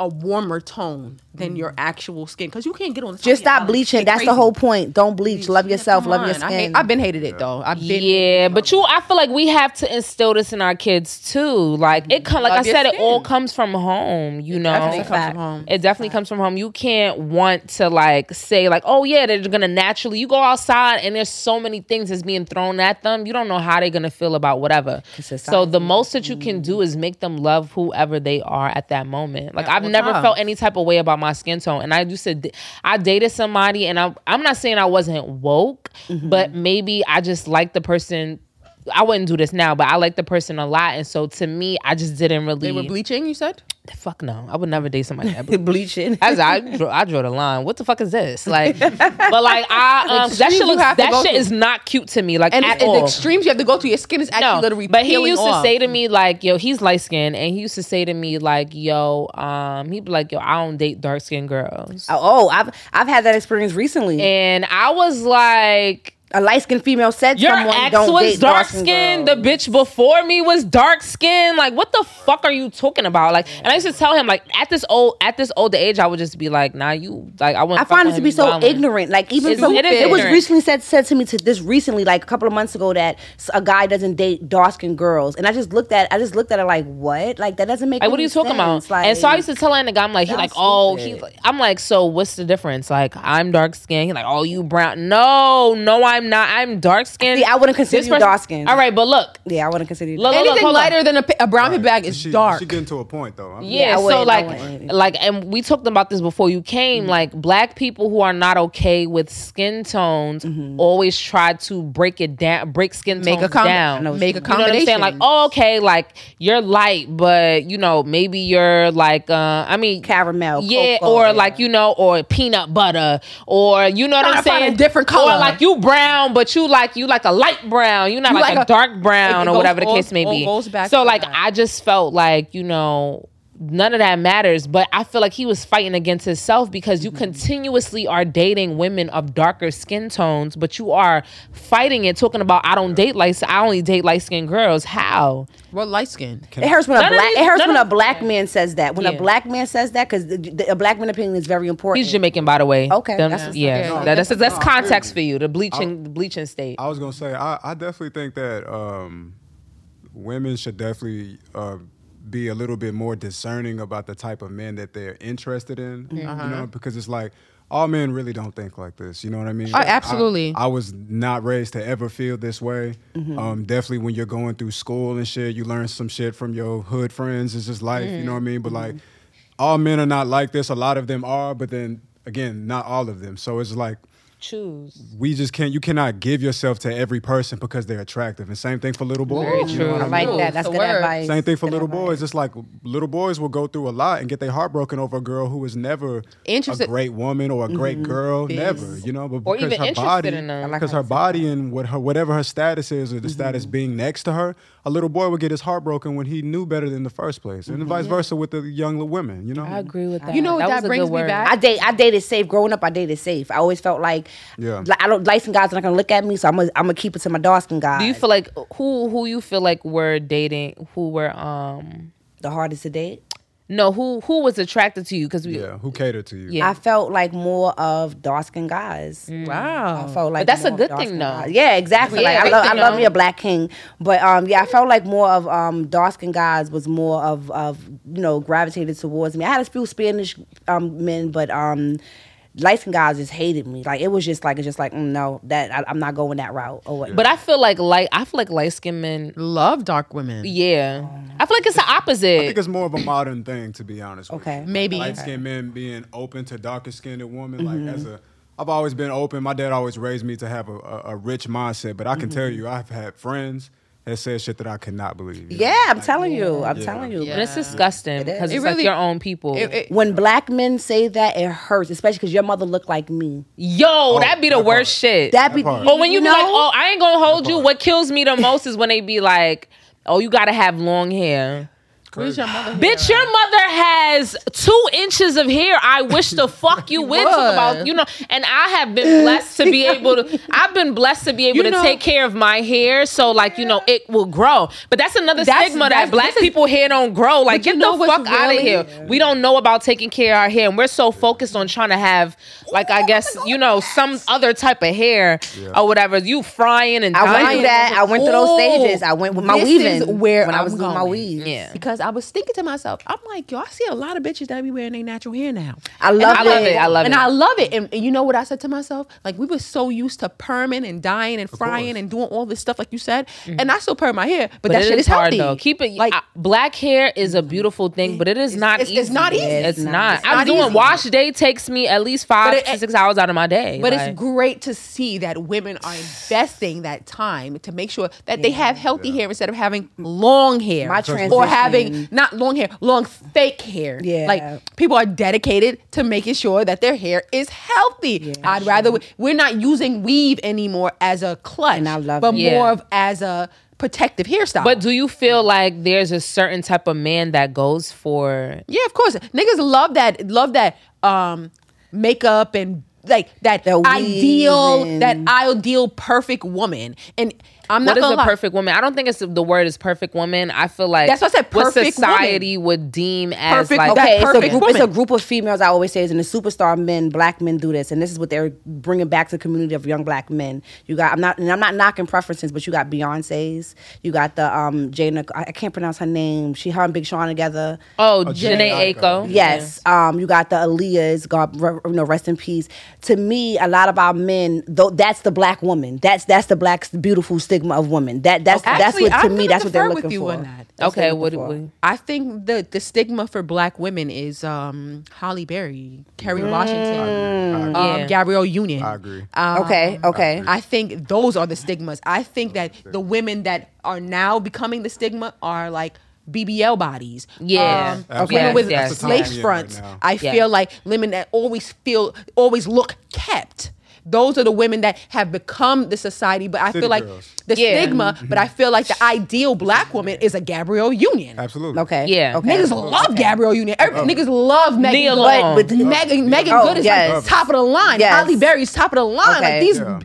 a warmer tone than mm-hmm. your actual skin. Because you can't get on. the top Just stop bleaching. Get That's the whole point. Don't bleach. Love yourself. come Love your on. I skin. hate, I've been hated it though. I've been. Yeah, but you, I feel like we have to instill this in our kids too. Like it come, like Love I your said, it all comes from home. You know, definitely comes from home. It definitely comes from home. You can't want to like say like, oh yeah, they're gonna naturally. You go outside and there's so many things that's being thrown at them. You don't know how they're gonna feel about whatever. So the most that you can do mm. is make them love whoever they are at that moment. Like I've never tough. felt any type of way about my skin tone. And I used to, I dated somebody, and I, I'm not saying I wasn't woke, Mm-hmm. but maybe I just liked the person. I wouldn't do this now, but I like the person a lot, and so to me, I just didn't really. They were bleaching. You said. Fuck no, I would never date somebody that bleached. Bleaching. I, I, draw, I draw the line. What the fuck is this? Like, but like I, um, that shit looks, that shit is not cute to me. Like And at all. the extremes you have to go to, your skin is actually literally but he used off. to say to me like, "Yo, he's light skinned and he used to say to me like, "Yo, um, he'd be like, "Yo, I don't date dark skinned girls," Oh, I've I've had that experience recently. and I was like. A light skinned female said Your someone ex don't was date dark dark-skinned. The bitch before me was dark skinned. Like, what the fuck are you talking about? Like, and I used to tell him, like, at this old at this older age, I would just be like, nah, you like I want. I find it to be so ignorant. Like even It's- so, it it, was recently said said to me to this recently, like a couple of months ago, that a guy doesn't date dark skinned girls, and I just looked at I just looked at it like what? Like that doesn't make. Like, what are you talking about? Like, and so I used to tell him the guy, I'm like, he like, oh, he's like, I'm like, so what's the difference? Like, I'm dark skinned. He's like, oh, you brown. No, no, I'm not. I'm dark skinned. See, I wouldn't consider you dark-skinned. All right, but look, yeah, I wouldn't consider you. look, look, look, Anything on. lighter than a, pi- a brown paper bag is she, dark. She getting to a point though. I'm- Yeah, I so like, like, and we talked about this before you came. Like, black people who are not okay with skin tones always try to break it down, break skin Make tones accom- down. I know Make You know what I'm saying? Like, oh, okay, like you're light, but you know, maybe you're like, uh, I mean, Caramel, yeah, cocoa, or yeah. like you know, or peanut butter, or you know what I'm saying? a different color. or like you brown, but you like you like a light brown. You're not You like, like a, dark brown or goes whatever the case may be. so like. I just felt like you know none of that matters but i feel like he was fighting against himself because you Mm-hmm. continuously are dating women of darker skin tones but you are fighting it talking about i don't date light i only date light skinned girls how Well, light skin. It hurts when a None of black. these- It hurts when a black man says that. When Yeah. a black man says that, because a black man opinion is very important. he's jamaican by the way Okay, Them- that's what's yeah, up. Yeah. that- that's that's No, context for you the bleaching the bleaching state I was gonna say I, I definitely think that um, women should definitely uh, be a little bit more discerning about the type of men that they're interested in. Mm-hmm. You uh-huh. know, because it's like all men really don't think like this. You know what I mean? Oh, absolutely. I, I was not raised to ever feel this way. Mm-hmm. Um, definitely when you're going through school and shit, you learn some shit from your hood friends. It's just life. You know what I mean? But like mm-hmm. all men are not like this. A lot of them are, but then again, not all of them. So it's like choose we just can't you cannot give yourself to every person because they're attractive and same thing for little boys Very you know true. what I I like that. That's the good word. advice. same thing for Good little advice. boys it's like little boys will go through a lot and get their heart broken over a girl who was never Interested- a great woman or a great Mm-hmm. girl never you know but Or because even her interested body in them. I like because her you said body and what her whatever her status is or the status Mm-hmm. being next to her a little boy would get his heart broken when he knew better than the first place and vice versa with the young women you know i agree with that You know what was that brings me word. back? I date. I dated safe. Growing up, I dated safe. I always felt like, Yeah. I don't. Light skin guys are not gonna look at me, so I'm gonna. I'm gonna keep it to my dark skin guys. do you feel like who who you feel like were dating who were um the hardest to date? No who who was attracted to you because we yeah who catered to you Yeah. I felt like more of dark skin guys. Wow. I felt like But that's a good thing, though. guys. Yeah, exactly. Yeah, like I love, I love though. me a black king, but um, yeah, I felt like more of um dark skinned guys was more of of you know gravitated towards me. I had a few Spanish um men, but um. Light skinned guys just hated me. Like it was just like it's just like mm, no, that I, I'm not going that route or what. But I feel like light. I feel like light skinned men. Love dark women. Yeah, I feel like it's the opposite. I think it's more of a modern thing, to be honest. With Okay. you. Maybe. light skinned men being open to darker skinned women. Mm-hmm. Like as a, I've always been open. My dad always raised me to have a, a, a rich mindset. But I can tell Mm-hmm. you, I've had friends that said shit that I cannot believe. you know? yeah, I'm telling you, I'm Yeah. telling you. Yeah. and it's disgusting because It it's like your own people. It- it- When black men say that, it hurts, especially because your mother looked like me. Yo, oh, that'd be the that worst part. shit. That'd be, part. or when you, be know, like, oh, I ain't gonna hold you. part. What kills me the most is when they be like, oh, you gotta have long hair. Where's your mother? Bitch, your mother has two inches of hair. I wish the fuck you with. Talk about you know, and I have been blessed to be able to. I've been blessed to be able You to know- take care of my hair, so like you know, it will grow. But that's another That's- stigma that's- that black is- people hair don't grow. Like But you get know the what's fuck out of really- here. We don't know about taking care of our hair, and we're so focused on trying to have like I guess you know some other type of hair or whatever. You frying and I went through that. I went through those stages. I went with my this weaving is where when i I'm was doing my going. weave. Yeah. because I was thinking to myself, I'm like, yo, I see a lot of bitches that be wearing their natural hair now. I And love I love it. I love it. and. I love it. And, and you know what I said to myself? Like we were so used to perming and dyeing and frying and doing all this stuff, like you said. Mm-hmm. And I still perm my hair, but, But that it shit is is hard healthy. though. Keep it like like black hair is a beautiful thing, but it is not it's- easy. it's not easy. It's, It's not. not. It's I'm not doing easy. wash day takes me at least five it- to six hours out of my day. But Like, it's great to see that women are investing that time to make sure that they have healthy hair instead of having long hair My or transition- having not long hair, long fake hair. Yeah. like people are dedicated to making sure that their hair is healthy. I'd rather we're not using weave anymore as a clutch, And I love but it. Yeah. more of as a protective hairstyle. But do you feel like there's a certain type of man that goes for Yeah, of course. Niggas love that love that um makeup and like that The ideal and- that ideal perfect woman. And I'm not what is a lie. perfect woman? I don't think it's the word is perfect woman. I feel like That's what I said, what perfect society would deem as Perfect- like that Okay, it's a, perfect group, it's a group of females. I always say is, and the superstar men, black men do this, and this is what they're bringing back to the community of young black men. You got, I'm not, and I'm not knocking preferences, but you got Beyonce's, you got the um Jada, I I can't pronounce her name. She, her and Big Sean together. oh, Oh, Jhené Jhené Aiko. Yes, um, you got the Aaliyahs, God, re- you know, rest in peace. To me, a lot of our men, though, that's the black woman. That's that's the black beautiful stigma of women. That that's that's Actually, what to I'm me that's what they're defer with looking you for. on that. That's Okay, they're what, what I think the the stigma for black women is um Halle Berry, Kerry Washington, um, Yeah. Gabrielle Union. I agree. Um, Okay, okay. I think those are the stigmas. I think that the women that are now becoming the stigma are like BBL bodies. Yeah. Um, Absolutely. women with Yes, That's the lace time we in fronts. right. I Yeah. feel like women that always feel, always look kept. Those are the women that have become the society, but I City feel like girls. the Yeah. stigma. Mm-hmm. But I feel like the ideal black woman is a Gabrielle Union. Absolutely. Okay. Yeah. Okay. Niggas love Gabrielle Union. Every, niggas love Meagan Nia Good. Long. But Meagan, Meagan Oh, Good is yes. like top of the line. Yes. Halle Berry's top of the line. Okay. Like these Yeah.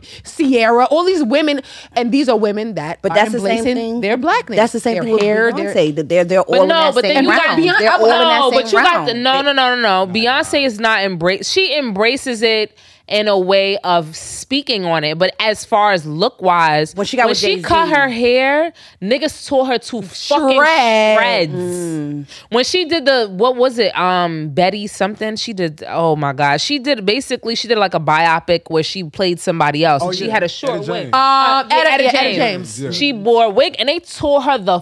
Ciara, all these women, and these are women that But are that's the same embracing thing. their blackness. That's the same their thing with hair, their- Beyonce. That they're they're all But in no, that but same then you round. got Beyonce- They're all in that no, same but you got the no, no, no, no, no. Beyonce is not embrace. She embraces it in a way of speaking on it, but as far as look wise, When she got with she Jay-Z. cut her hair, niggas tore her to fucking Shreds. shreds. Mm. When she did the what was it, um, Betty something? She did. Oh my god, she did basically she did like a biopic where she played somebody else. Oh, and she had a short Etta wig. James. Um, Yeah, Etta, Etta James. James. Yeah. She wore a wig and they tore her the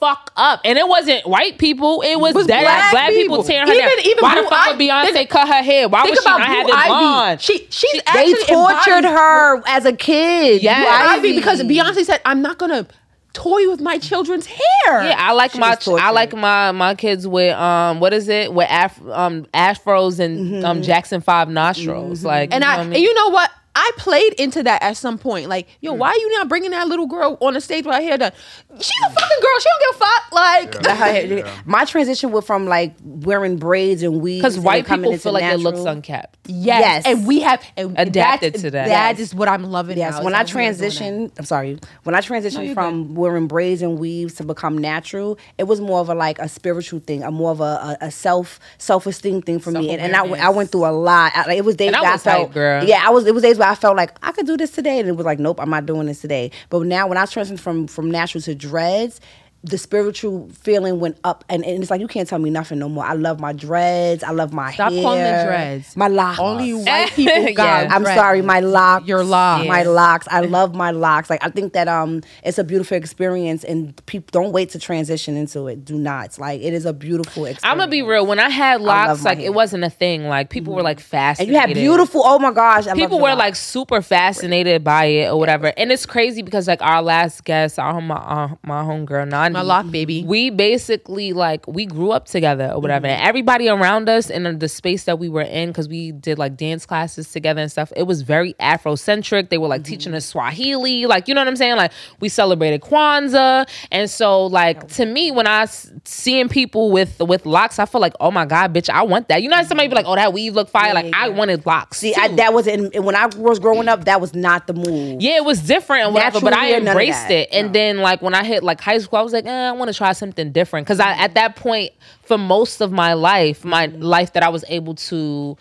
fuck up. And it wasn't white people. It was, was dead black black, people. people. tearing her Even- down. even Why the fuck would Beyonce think- cut her hair? Why would she not have it blonde? She she's They actually tortured embodied- her as a kid. Yeah. Ivy, because Beyonce said, "I'm not gonna toy with my children's hair." Yeah, I like She my. I like my my kids with um what is it with af- um afros and um Jackson Five nostrils like And you know I, what mean? and you know what? I played into that at some point. Like, yo, hmm. why are you not bringing that little girl on the stage with her hair done? She's a fucking girl. She don't give a fuck. Like, That her hair- My transition was from like wearing braids and weaves because and white coming people feel like it looks natural. unkept. yes. Yes. And we have and Adapted to that. That Yes. is what I'm loving. Yes, now, when I we are doing that. transitioned, I'm sorry. When I transitioned you're from wearing braids and weaves to become natural, it was more of a like a spiritual thing, a more of a, a, a self self esteem thing for me. And, and I, went- I went through a lot. I, like, it was days And I where was felt, hype, girl. yeah, I was. It was days where I felt like I could do this today, and it was like, nope, I'm not doing this today. But now when I transitioned from from natural to dreads. The spiritual feeling went up, and, and it's like you can't tell me nothing no more. I love my dreads. I love my Stop hair. calling them dreads. My locks. Only white people got. Yeah. I'm dreads. sorry, my locks. Your locks. My locks. I love my locks. Like I think that um it's a beautiful experience and people don't wait to transition into it. Do not. Like it is a beautiful experience. I'm gonna be real. When I had locks, my like hair. it wasn't a thing. Like people were like And fascinated. you have beautiful oh my gosh. I people were locks. like super fascinated by it or whatever. And it's crazy because like our last guest, our my uh, my homegirl Nani, My um, lock baby. we basically like we grew up together or whatever. And everybody around us in the space that we were in, because we did like dance classes together and stuff. It was very Afrocentric. They were like teaching mm-hmm. us Swahili, like you know what I'm saying. Like we celebrated Kwanzaa, and so like oh. to me, when I seeing people with with locks, I feel like oh my god, bitch, I want that. You know, how somebody be like, oh that weave look fire. like I wanted locks. See, I, that was in, when I was growing up. That was not the move. Yeah, it was different and whatever, but I Natural hair, none of embraced it. And then like when I hit like high school, I was like, eh, I want to try something different. Cause I at that point, for most of my life, my Mm-hmm. life that I was able to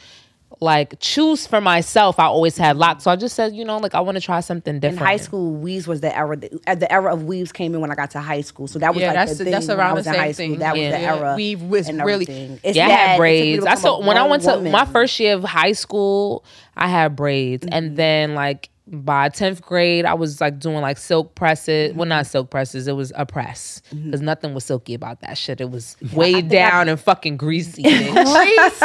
like choose for myself, I always had locks. So I just said, you know, like I want to try something different. In high school, weaves was the era. At the era of weaves came in when I got to high school, so that was Yeah, like that's the the- that's thing when I around was the in same high school. thing. That was Yeah. the era. Weave was and really- It's yeah, I had It took me braids. to I become saw when I grown went to my first year of high school, I had braids, Mm-hmm. and then like by tenth grade, I was like doing like silk presses. Mm-hmm. Well, not silk presses. It was a press because nothing was silky about that shit. It was weighed think I- down and fucking greasy. Greasy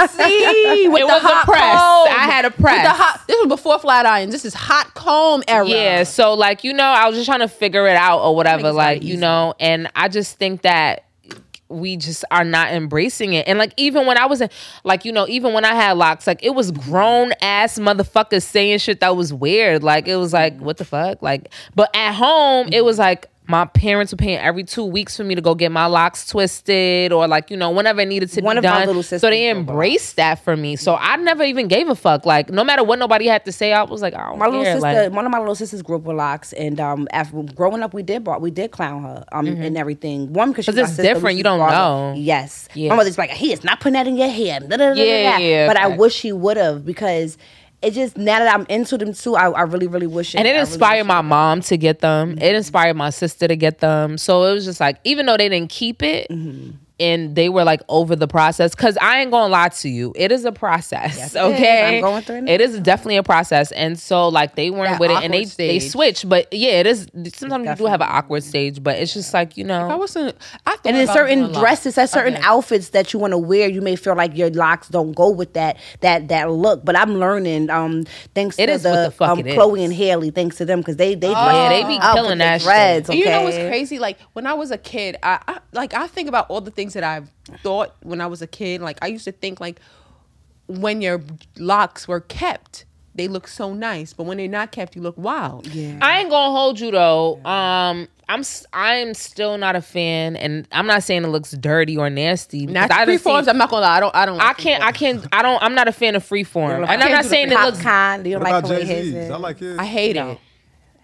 with It the was a hot press. comb. I had a With the press. hot, this was before flat irons. This is hot comb era. Yeah, so like you know, I was just trying to figure it out or whatever, like you easy. know, and I just think that we just are not embracing it. And like even when I was in, like you know, even when I had locks, like it was grown ass motherfuckers saying shit that was weird. Like it was like what the fuck, like. But at home, it was like. My parents were paying every two weeks for me to go get my locks twisted, or like you know, whenever it needed to One be of my done. little so they embraced that for me. So I never even gave a fuck. Like no matter what nobody had to say, I was like, I don't My little sister, like, one of my little sisters grew up with locks, and um, after growing up, we did brought, we did clown her, um, and everything. One because my it's sister, different, you don't know. Yes, Yeah. my mother's like, he is not putting that in your hair. da, da, da, da, Yeah, yeah, But I wish he would have because it just now that I'm into them too, I, I really, really wish. It. And it really inspired wish my mom to get them. It inspired my sister to get them. So it was just like, even though they didn't keep it. Mm-hmm. And they were like over the process because I ain't gonna lie to you, it is a process. Yes, it is. okay, I'm going through it. It is definitely a process, and so like they weren't That with it, and they awkward they switch. But yeah, it is. Sometimes you do have an awkward stage, but it's just like you If I wasn't, I thought And there's about certain doing locks. dresses, there's certain Okay. outfits that you want to wear. You may feel like your locks don't go with that that that look. But I'm learning, um, thanks It to is what the, the fuck um, it is. Chloe and Halle, thanks to them because they they Yeah, they be killing with the that shit. dreads, And You know what's crazy? Like when I was a kid, I, I like I think about all the things that I've thought when I was a kid. Like I used to think like when your locks were kept, they look so nice, but when they're not kept, you look wild. Yeah. I ain't gonna hold you though. Um, I'm s- I'm still not a fan, and I'm not saying it looks dirty or nasty. Not I free done seen- forms. I'm not gonna lie. I don't. I don't. I can't. I can't. I don't. I'm not a fan of freeform, and I'm Can't not do the saying it pop looks. kind. You don't What like about Jay Z's? I like his. I hate No. it.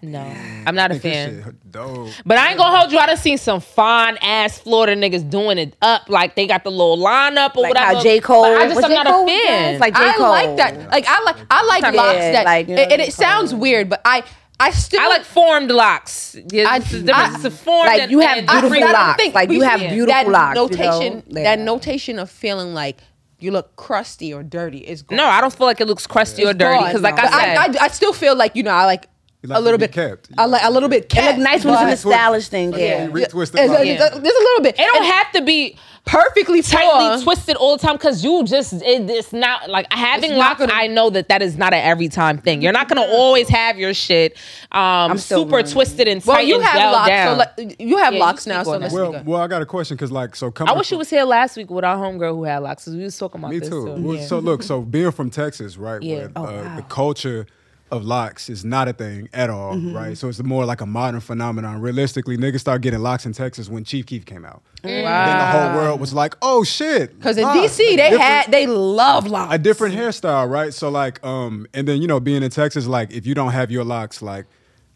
No, I'm not a fan. shit dope. But I ain't gonna hold you. I done seen some fine ass Florida niggas doing it up, like they got the little lineup or Like whatever. how J. Cole- But I just what I'm J. not Cole a fan. does, like J. I Cole. I like that. Like I like. I like Yeah, locks that. like, you know, and and it sounds weird, but I. I still. I like formed locks. Yeah, I- it's the difference. I- It's a formed Like, you have beautiful but I locks. think Like, you have beautiful that locks, you Notation. know? That Yeah. notation of feeling like you look crusty or dirty is gone. No, I don't feel like it looks crusty or dirty gone. because, like But I said, I, I, I still feel like you know I like, You like a little bit kept. I like a little bit It kept. look nice when it's in the stylish thing. Like, Yeah. you retwisted There's, like- a, a little bit. it don't And have to be perfectly tightly for- twisted all the time because you just it, it's not like having It's not locks. gonna- I know that that is not an every time thing. You're not gonna always have your shit um still super learning. twisted and tight Well, you and have gelled locks. down. So like, you have Yeah, locks you now. So on let's that. Well, speak well, I got a question because like so coming. I coming. wish you was here last week with our homegirl who had locks. 'cause We was talking about Me this too. too. Well, Yeah. So look, so being from Texas, right? Yeah. Where, Oh, uh, wow. The culture of locks is not a thing at all, Mm-hmm. right? So it's more like a modern phenomenon. Realistically, niggas start getting locks in Texas when Chief Keef came out. Then the whole world was like, "Oh shit!" Because in. DC they had they love locks. a different hairstyle, right? So like, um, and then you know, being in Texas, like if you don't have your locks like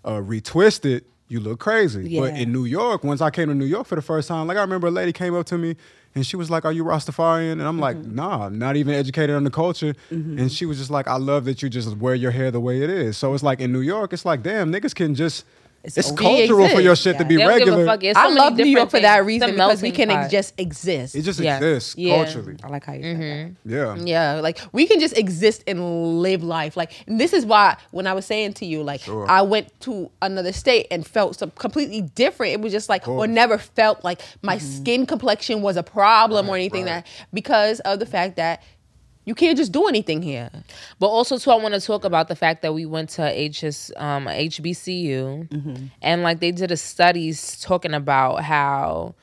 uh, retwisted, you look crazy. But in New York, once I came to New York for the first time, like I remember a lady came up to me and she was like, "Are you Rastafarian?" And I'm like, Mm-hmm. "Nah, I'm not even educated on the culture." And she was just like, "I love that you just wear your hair the way it is." So it's like in New York, it's like, damn, niggas can just. It's, It's cultural for your shit to be They don't give a regular. fuck. I so love New York for that reason because we can ex- just exist. It just Yeah. exists Yeah. culturally. I like how you said Mm-hmm. Yeah. Yeah, like we can just exist and live life. Like and this is why when I was saying to you, like Sure. I went to another state and felt some completely different. It was just like or never felt like my skin complexion was a problem or anything right. that because of the fact that you can't just do anything here. But also too, I want to talk about the fact that we went to HS um, HBCU, Mm-hmm. and like they did a studies talking about how,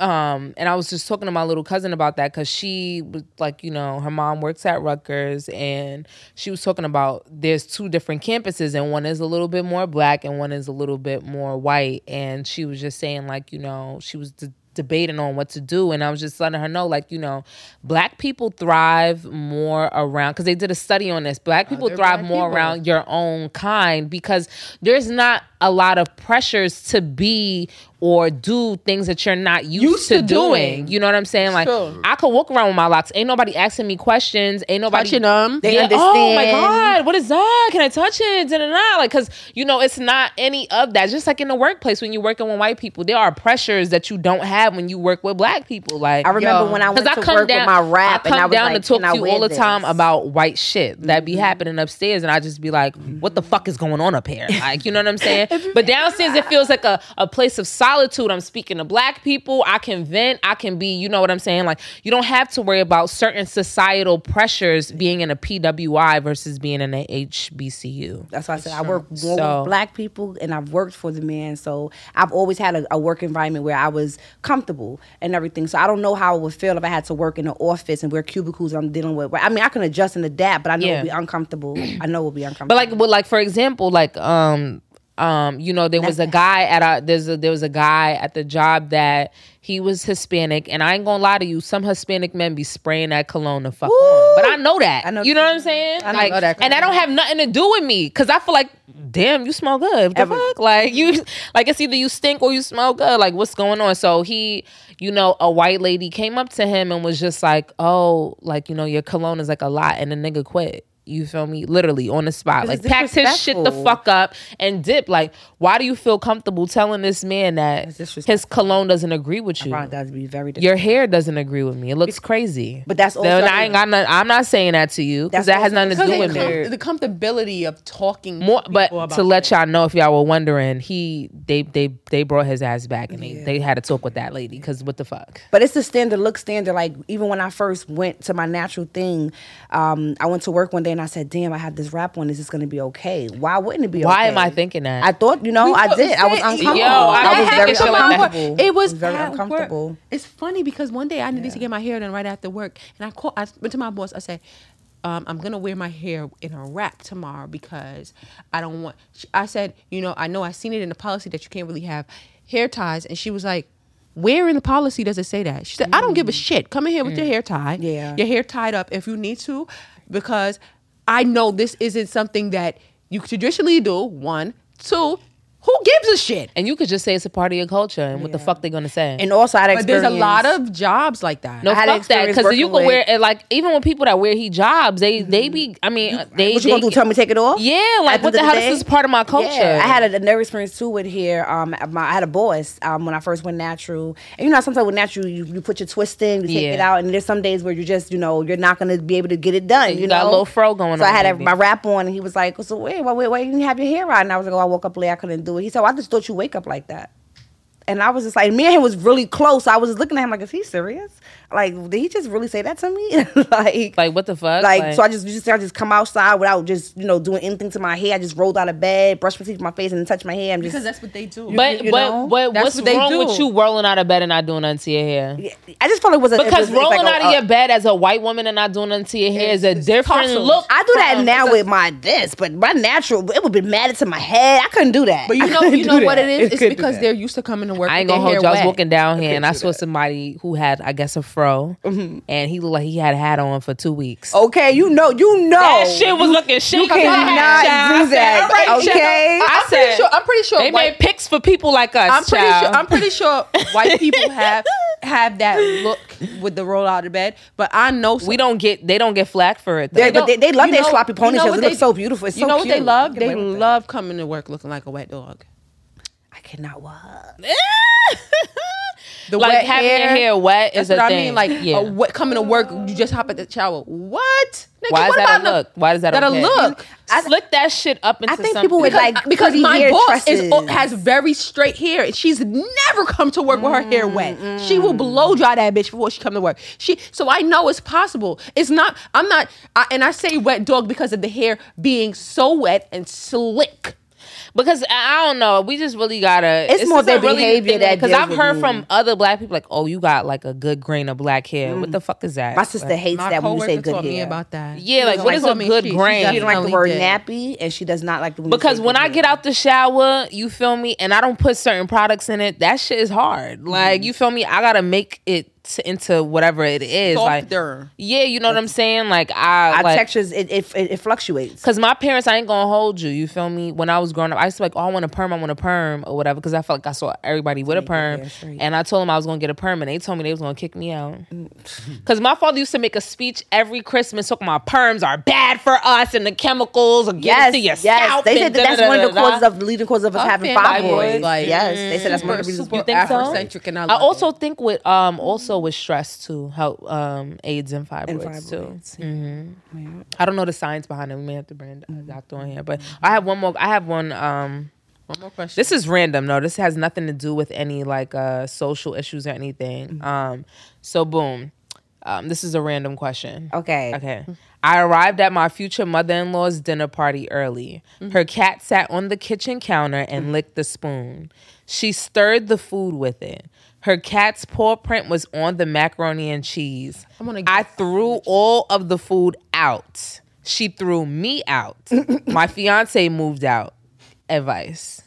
um, and I was just talking to my little cousin about that because she was like, you know, her mom works at Rutgers, and she was talking about there's two different campuses, and one is a little bit more black, and one is a little bit more white, and she was just saying like, you know, she was. Debating on what to do and I was just letting her know like you know black people thrive more around because they did a study on this black uh, people they're thrive black more people. around your own kind because there's not a lot of pressures to be or do things that you're not used, Used to, to doing. doing. You know what I'm saying? Like True. I could walk around with my locks. Ain't nobody asking me questions. Ain't nobody Touching them. They yeah, Oh my god, what is that? Can I touch it? Da, da, da. Like, cause you know, it's not any of that. Just like in the workplace, when you're working with white people, there are pressures that you don't have when you work with black people. Like, I remember Yo. when I went because to I come work down, with my rap, I come and I was down like, to talk to you wear all the time about white shit that Mm-hmm. be happening upstairs, and I just be like, "What the fuck is going on up here?" Like, you know what I'm saying? but downstairs, it feels like a, a place of solitude. I'm speaking to black people. I can vent. I can be, you know what I'm saying? Like, you don't have to worry about certain societal pressures being in a PWI versus being in a HBCU. That's why I said I work more So- with black people and I've worked for the man. So I've always had a, a work environment where I was comfortable and everything. So I don't know how it would feel if I had to work in an office and wear cubicles I'm dealing with. I mean, I can adjust and adapt, but I know Yeah. it'll be uncomfortable. I know it'll be uncomfortable. But like, but like for example, like um um you know there was a guy at a there's a there was a guy at the job that he was Hispanic, and I ain't gonna lie to you, some Hispanic men be spraying that cologne the fuck on. But I know that. I know- you know what I'm saying? I know like, that and that don't have nothing to do with me, cause I feel like, damn, you smell good. What the Ever- fuck? Like you, like it's either you stink or you smell good. Like what's going on? So he, you know, a white lady came up to him and was just like, oh, like you know, your cologne is like a lot, and the nigga quit. You feel me? Literally on the spot. Like packed his shit the fuck up and dip. Like, why do you feel comfortable telling this man that his cologne doesn't agree with you? that to be very Your hair doesn't agree with me. It looks crazy. But that's also- I ain't got none, I'm not saying that to you because that has nothing to do with me. the comfortability of talking More, to but to let y'all know if y'all were wondering, he they they they brought his ass back and they, they had to talk with that lady because what the fuck? But it's the standard look standard. Like even when I first went to my natural thing, um, I went to work one day and I said, "Damn, I have this wrap on. Is this gonna be okay? Why wouldn't it be okay? Why am I thinking that? I thought, you know, We I put- did. I was Yo, uncomfortable. I I was very to shit like It was very uncomfortable. work. It's funny because one day I needed to get my hair done right after work, and I called. I went to my boss. I said, um, "I'm gonna wear my hair in a wrap tomorrow because I don't want." I said, "You know, I know I seen it in the policy that you can't really have hair ties," and she was like. Where in the policy does it say that? She said, "I don't give a shit. Come in here with your hair tied. Yeah. your hair tied up if you need to, because I know this isn't something that you traditionally do. One, two, who gives a shit? and you could just say it's a part of your culture and what the fuck they gonna say? And also, I had But there's a lot of jobs like that. No, I had fuck that. experience Because you working can wear it like even with people that wear hijabs, they they be. I mean, they. What you gonna do? Tell me to take it off? Yeah, like the what the end hell? of This day? is part of my culture. Yeah, I had a, another experience too with hair. Um, my, I had a boss um, when I first went natural, and you know sometimes with natural you, you put your twist in, you take Yeah. it out, and there's some days where you just you know you're not gonna be able to get it done. You You, got a know? little fro going So I on, had a, maybe. my wrap on, and he was like, "So wait, why, wait, why you didn't have your hair out?" And I was like, "Oh, I woke up late, I couldn't do it." He said, well, "I just thought you wake up like that." And I was just like, me and him was really close. I was looking at him like, is he serious? Like, did he just really say that to me? like, Like what the fuck? like, so I just, just I just come outside without just you know doing anything to my hair. I just rolled out of bed, brushed my teeth, with my face, and then touched my hair. I'm just because that's what they do. But you but know? but what's what wrong do. with you rolling out of bed and not doing nothing to your hair? I just felt it was a, it Because was- rolling like a- out of your bed as a white woman and not doing nothing to your hair is a It's- it's different tussles. look. I do that from- now with my this, but my natural it would be mad into my head. I couldn't do that. But you know, you know what that. it is? It's because they're used to coming to work. I ain't gonna hold you. I was walking down here and I saw somebody who had, I guess, a fro, Mm-hmm. and he looked like he had a hat on for two weeks. Okay, you know, you know. That shit was looking shit. You cannot do that. Okay. I I'm pretty said, sure. I'm pretty sure. they white, made pics for people like us. I'm pretty child. sure. I'm pretty sure white people have have that look with the roll out of bed. But I know some, we don't get. They don't get flack for it. though. They- but they, they love their know- sloppy you know it they- looks so beautiful. It's you so know what they love? They away with that. love coming to work looking like a wet dog. I cannot what? The like wet having your hair, hair wet That's is a what I thing. mean. Like yeah. a wet, coming to work, you just hop at the shower. What? Nigga, Why is what that a look? Why does that that okay? a look? I, Slick that shit up into I think something. people would Because, like because pretty my boss is, has very straight hair and she's never come to work with her hair wet. She Mm, will blow dry that bitch before she come to work. She so I know it's possible. It's not. I'm not. I, and I say wet dog because of the hair being so wet and slick. Because I I don't know, we just really gotta. It's more their behavior that Because I've heard me. from other black people like, "Oh, you got like a good grain of black hair. What the fuck is that?" My sister hates My that when you say coworker good taught me hair. about that. Yeah, She like, was what is a good she- she grain? She don't like the word did. nappy, and she does not like the when because when I get out the shower, you feel me, and I don't put certain products in it. That shit is hard. Like Mm-hmm. you feel me, I gotta make it to, into whatever it is. Like, yeah, you know what I'm saying? Like I Our like, textures, it, it, it, it fluctuates. Cause my parents, I ain't gonna hold you. You feel me? When I was growing up, I used to be like, oh, I want a perm, I want a perm, or whatever. Cause I felt like I saw everybody with a perm, and I told them I was gonna get a perm, and they told me they was gonna kick me out. Cause my father used to make a speech every Christmas talking about perms are bad for us and the chemicals are getting Yes, to your yes. scalp. They said that that's one of the causes of the leading causes of us having and fibroids. fibroids, like, yes, they said that's one of the reasons. You think so? Afrocentric, and I, I also it. think with um also with stress too help um AIDS and fibroids, And too. fibroids. hmm I don't know the science behind it. We may have to bring a doctor on here, but I have one more. I have one. Um, one more question. this is random. No, this has nothing to do with any like uh social issues or anything. Um, so boom. Um, this is a random question. Okay. Okay. I arrived at my future mother in law's dinner party early. Her cat sat on the kitchen counter and licked the spoon. She stirred the food with it. Her cat's paw print was on the macaroni and cheese. I'm gonna I threw all of the food out. She threw me out. my fiance moved out. Advice.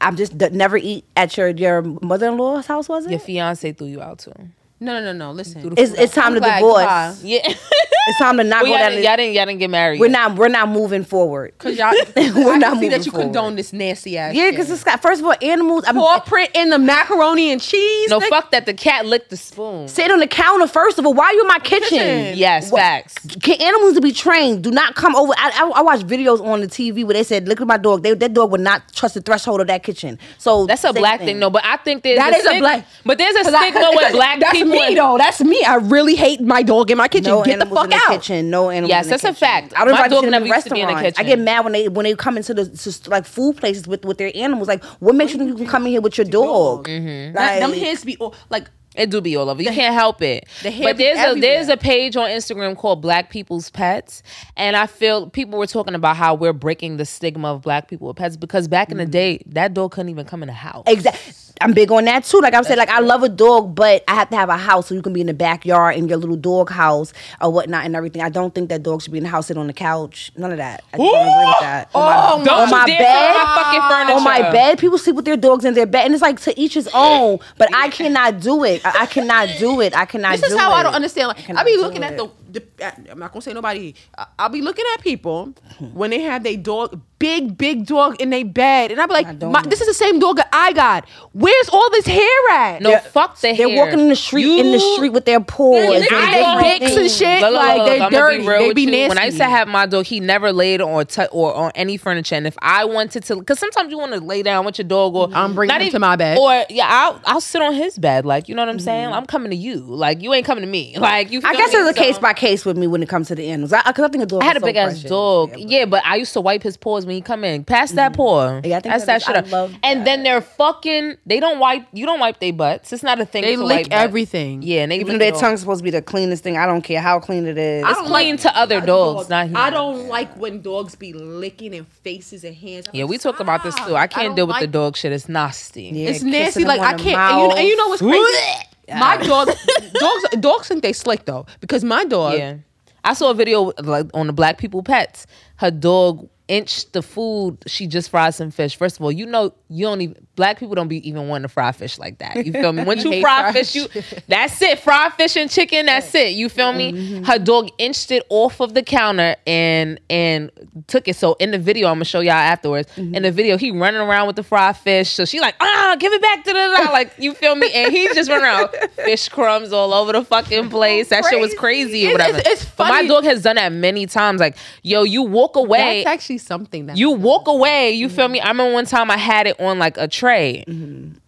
I'm just d- never eat at your your mother in law's house. Was it? Your fiance threw you out too. No, no, no, no. Listen, It's it's time I'm to glad, divorce. Yeah. It's time to not well, go y'all, down. didn't, y'all, didn't, y'all didn't get married. We're yet. not we're not moving forward. Cause y'all, We're I not can see that you forward. condone this nasty ass. Yeah, because it's got first of all animals. I'm paw print in the macaroni and cheese. No, nigga. fuck that. The cat licked the spoon. sit on the counter. First of all, why are you in my kitchen? Kitchen. Yes, What- facts. Can animals to be trained? Do not come over. I, I, I watch videos on the TV where they said, "Look at my dog. They, that dog would not trust the threshold of that kitchen." So That's a black thing, though. But I think there's That a is a black- But there's a 'Cause I- stigma with black people. Me though. That's me. I really hate my dog in my kitchen. No Get the animals fuck in the out. kitchen. No animals. Yes, in the that's a fact. I don't My dog never used to be in the restaurants. I get mad when they when they come into the to, like food places with with their animals. Like, what makes you think you can come in here with your dog? Mm-hmm. That- them Like- hands be all, like It do be all over. You can't help it. the But there's a there's a page on Instagram called Black People's Pets, and I feel people were talking about how we're breaking the stigma of black people with pets because back in the day that dog couldn't even come in the house. Exactly. I'm big on that too. Like I'm saying, like I love a dog, but I have to have a house so you can be in the backyard in your little dog house or whatnot and everything. I don't think that dog should be in the house, sit on the couch. None of that. I just don't agree with that. Oh, on my, Don't on my bed, on my fucking furniture. on my bed, people sleep with their dogs in their bed, and it's like to each his own. But I cannot do it. I, I cannot do it. I cannot. Do it. This is how it. I don't understand. Like, I, cannot be looking at the, the. I'm not gonna say nobody. I, I'll be looking at people when they have their dog, big big dog in their bed, and I'd be like, my, "This is the same dog that I got. Where's all this hair at?" No, fuck the They're hair. walking in the street in the street with their paws. Yeah, and they dicks and shit. Look, look, like, look, they I'ma be dirty. They be you. When I used to have my dog, he never laid on t- or on any furniture. And if I wanted to, because sometimes you want to lay down with your dog, or I'm bringing not him even- to my bed. or yeah, I'll I'll sit on his bed. Like you know what I'm saying? Mm-hmm. I'm coming to you. Like you ain't coming to me. Like you. I guess me? it's a case by case with me when it comes to the animals. I, cause I think a dog. I had a so big ass dog. Yeah, Yeah, but I used to wipe his paws when he come in. Pass that mm-hmm. paw. Yeah, I think Pass that that is- shit I up. love and then they're fucking. They don't wipe. You don't wipe their butts. It's not a thing. They to lick wipe butts. everything. Yeah, and they Even though their it all. tongue's supposed to be the cleanest thing, I don't care how clean it is. I It's don't clean like- to other dogs, not I humans. don't like when dogs be licking in faces and hands. I'm Yeah, like, we talked about this too. I can't don't deal with the like- dog shit. It's nasty. Yeah, It's kissing nasty. them Like on I the can't. And you, and you know what's crazy? My dog, dogs, dogs think they slick though because my dog. Yeah. I saw a video like on the Black People Pets. Her dog inched the food. She just fried some fish. First of all, you know you don't even black people don't be even wanting to fry fish like that. You feel me? Once you fry fish, you that's it. Fried fish and chicken. That's it. You feel me? Mm-hmm. Her dog inched it off of the counter and and took it. So in the video, I'm gonna show y'all afterwards. Mm-hmm. In the video, he running around with the fried fish. So she like ah, give it back to the like you feel me? And he just running around fish crumbs all over the fucking place. That shit was crazy or It's- whatever. it's- it's But my dog has done that many times. Like, yo, you walk away. That's actually something that you walk away, you feel me? I remember one time I had it on like a tray.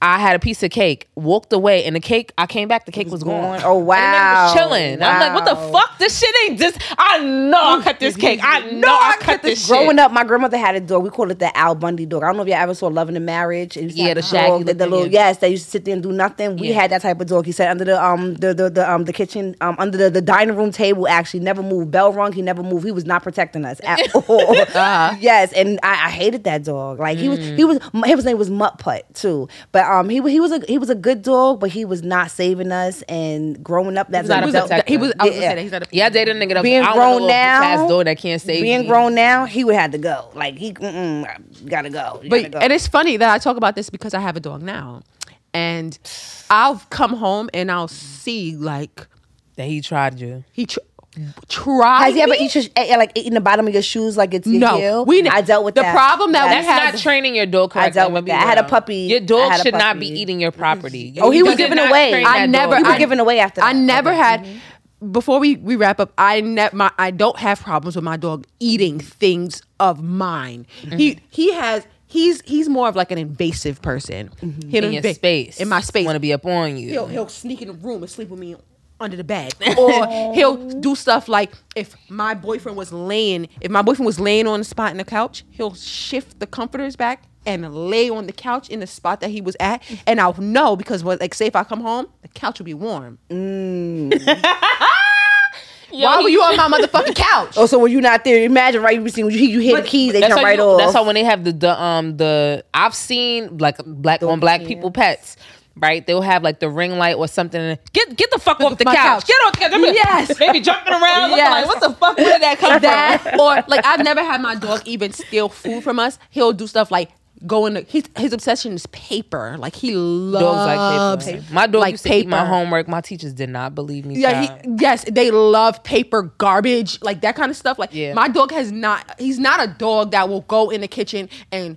I had a piece of cake, walked away, and the cake, I came back, the cake was, gone. gone. Oh, And the nigga was wow. chilling. I'm like, what the fuck? This shit ain't just, I know I cut this cake. I know I cut this shit. Growing up, my grandmother had a dog. We called it the Al Bundy dog. I don't know if you all ever saw Love in the Marriage. It used to Yeah, have the shaggy that- the looking, little yeah. yes, they used to sit there and do nothing. We Yeah. had that type of dog. He sat under the um the the, the um the kitchen um under the, the dining room table. Actually, never moved. Bell rung. He never moved. He was not protecting us at all. Yes, and I, I hated that dog. Like he was Mm. he was his name was Mutt Putt too. But um he wa- he was a he was a good dog, but he was not saving us. And growing up, that's not a a belt- protector. he was. I was Yeah. say that he's not a. yeah, I dated a nigga that Being I a grown now- bitch-ass dog that can't save being me. grown now, he would have to go. Like he, mm-mm, gotta go. You But gotta go. and it's funny that I talk about this because I have a dog now, and I'll come home and I'll see like That he tried you. he tr- tried. Has he ever me. eat eh, eh, like eating the bottom of your shoes like it's your No, heel? we ne- I dealt with the that. problem that we That's had- not training your dog correctly. dealt I'm with that. I had a puppy. Your dog had a should not be eating your property. Oh, he You was did giving away. I never. dog. You were I, giving away after I never Okay. had. Mm-hmm. Before we, we wrap up, I ne- my I don't have problems with my dog eating things of mine. He mm-hmm. he has he's he's more of like an invasive person. Mm-hmm. He'll in your inva- space. in my space. Want to be up on you. he'll he'll sneak in the room and sleep with me under the bed, or he'll do stuff like if my boyfriend was laying, if my boyfriend was laying on the spot in the couch, he'll shift the comforters back and lay on the couch in the spot that he was at, and I'll know because what like say if I come home, the couch will be warm. Why were you on my motherfucking couch? Oh, so when you're not there, imagine right? You see when you, you hear the keys, they That's turn how, right you, off. that's how when they have the, the um the I've seen like black on black people pets. Right, they'll have like the ring light or something. Get get the fuck off the my couch. couch. Get off the couch. Yes. they be jumping around. looking Yes. Like, what the fuck? Where did that come from? that or like I've never had my dog even steal food from us. He'll do stuff like going in the his, his obsession is paper. Like he loves Dogs like paper. My dog like used to eat my homework. My teachers did not believe me. Yeah, he, yes, they love paper, garbage, like that kind of stuff. Like Yeah. my dog has not. He's not a dog that will go in the kitchen and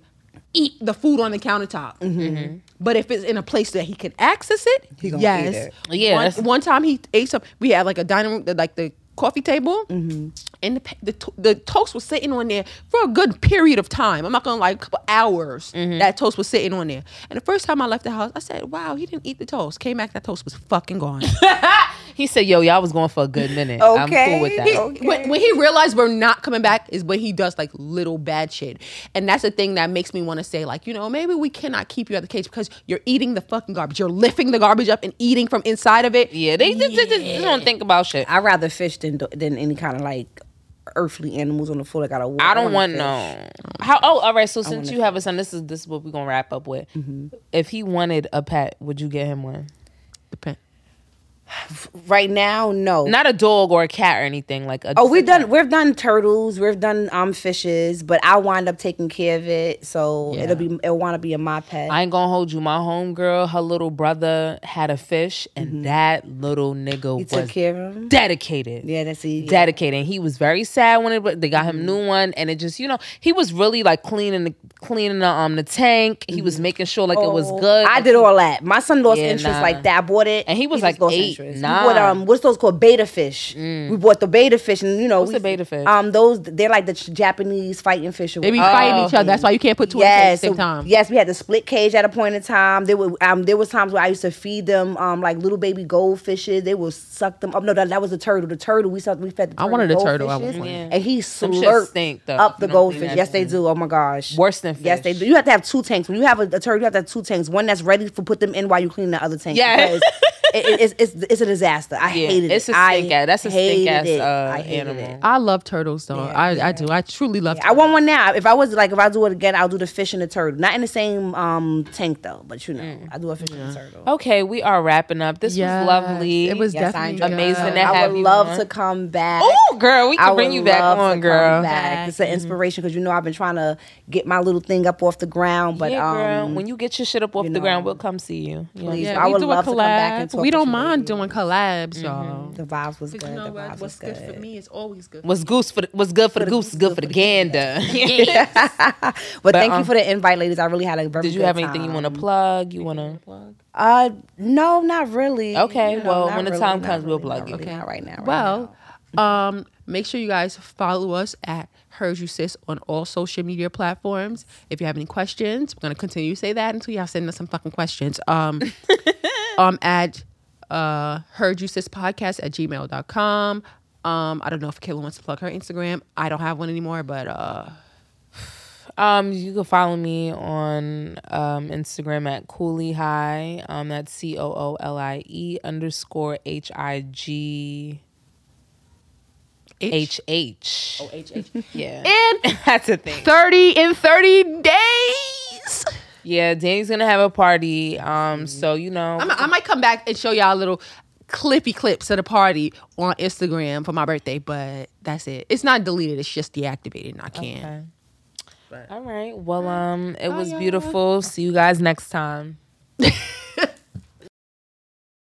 eat the food on the countertop. Mm-hmm. But if it's in a place that he can access it, gonna eat yes. it. Yeah, One, that's- one time he ate some. We had like a dining room, like the coffee table, Mm-hmm. and the the, to- the toast was sitting on there for a good period of time. I'm not gonna like a couple hours. Mm-hmm. That toast was sitting on there. And the first time I left the house, I said, "Wow, he didn't eat the toast." Came back, that toast was fucking gone. He said, "Yo, y'all was going for a good minute. I'm cool with that." He- Okay. when, when he realized we're not coming back is when he does like little bad shit and that's the thing that makes me want to say like you know maybe we cannot keep you at the cage because you're eating the fucking garbage you're lifting the garbage up and eating from inside of it yeah, they, they, they, they don't think about shit. I rather fish than than any kind of like earthly animals on the floor I got a. I don't want fish. no. How? Oh, all right. So since wanna you have a son, this is this is what we're gonna wrap up with. Mm-hmm. If he wanted a pet, would you get him one? Depend- Right now, no. Not a dog or a cat or anything like a. Oh, we've done we've done turtles, we've done um fishes, but I wind up taking care of it, so Yeah. it'll be it'll want to be in my pet. I ain't gonna hold you. My homegirl, her little brother had a fish, and that little nigga Mm-hmm. you took was care of him. dedicated. Yeah, that's it. dedicated. And he was very sad when it, they got him a new one, and it just you know he was really like cleaning the cleaning the um the tank. He was making sure like it was Oh, good. I did all that. My son lost Yeah, interest nah. like that. I bought it, And he was just like eight, interest. We nine. bought um, what's those called? Betta fish. We bought the betta fish, and you know, What's we- the betta fish? Um, those they're like the Japanese fighting fish. they be whatever. fighting each other that's why you can't put two in the at Yes, same so- time yes, we had the split cage at a point in time. There were um, there was times where I used to feed them um, like little baby goldfishes. They would suck them up. No, that, that was the turtle. The turtle we sucked, we fed. The I wanted a turtle I one. Yeah. and he slurped stink, though. up the goldfish. Yes, they do. Oh my gosh, Worse than fish. Yes, they do. You have to have two tanks. When you have a, a turtle, you have to have two tanks. One that's ready for put them in while you clean the other tank. Yeah. Because it, it- it's, it's it's a disaster. I Yeah, hated it's it. a stink I ass- that's a stink hated ass, it. uh, I hated animal. it. i love turtles though Yeah, I, I do i truly love I want one now. If I was like, if I do it again, I'll do the fish and the turtle. Not in the same um tank though, but you know, Mm. I do a fish and a turtle. Okay, we are wrapping up. This Yes, was lovely. it was Yes, definitely enjoyed good. Amazing it. to I would you love on. to come back. Oh, girl, we I can bring you back love to on, come girl. back. It's an inspiration because you know I've been trying to get my little thing up off the ground, but girl. um, when you get your shit up off the ground, we'll come see you. You please, I would love to come back and collab. talk We don't mind ladies. doing collabs, y'all. The vibes was good. You know the what? vibes What's was good good. for me is always good. What's goose for the, what's good for the goose is good for the gander. But, thank um, you for the invite, ladies. I really had a very. Did you good have anything you want to plug? You want to? Uh, no, not really. Okay, You know, well, not when the really, time not comes, we'll plug not you. really, Not right now. right Well, um, make sure you guys follow us at Heard You Sis on all social media platforms. If you have any questions, we're gonna continue to say that until y'all send us some fucking questions. Um, um, at uh, Heard You Sis podcast at gmail.com. Um, I don't know if Kayla wants to plug her Instagram. I don't have one anymore, but uh, Um, you can follow me on um, Instagram at Coolie High. Um, that's C O O L I E underscore H I G H H. Oh, H H. Yeah, In that's a thing. 30 in 30 days. Yeah, Danny's gonna have a party. Um, so you know, I'm, I might come back and show y'all a little clippy clips of the party on Instagram for my birthday, but that's it. It's not deleted. It's just deactivated. And I can't. Okay. All right. Well, um, it was beautiful. See you guys next time.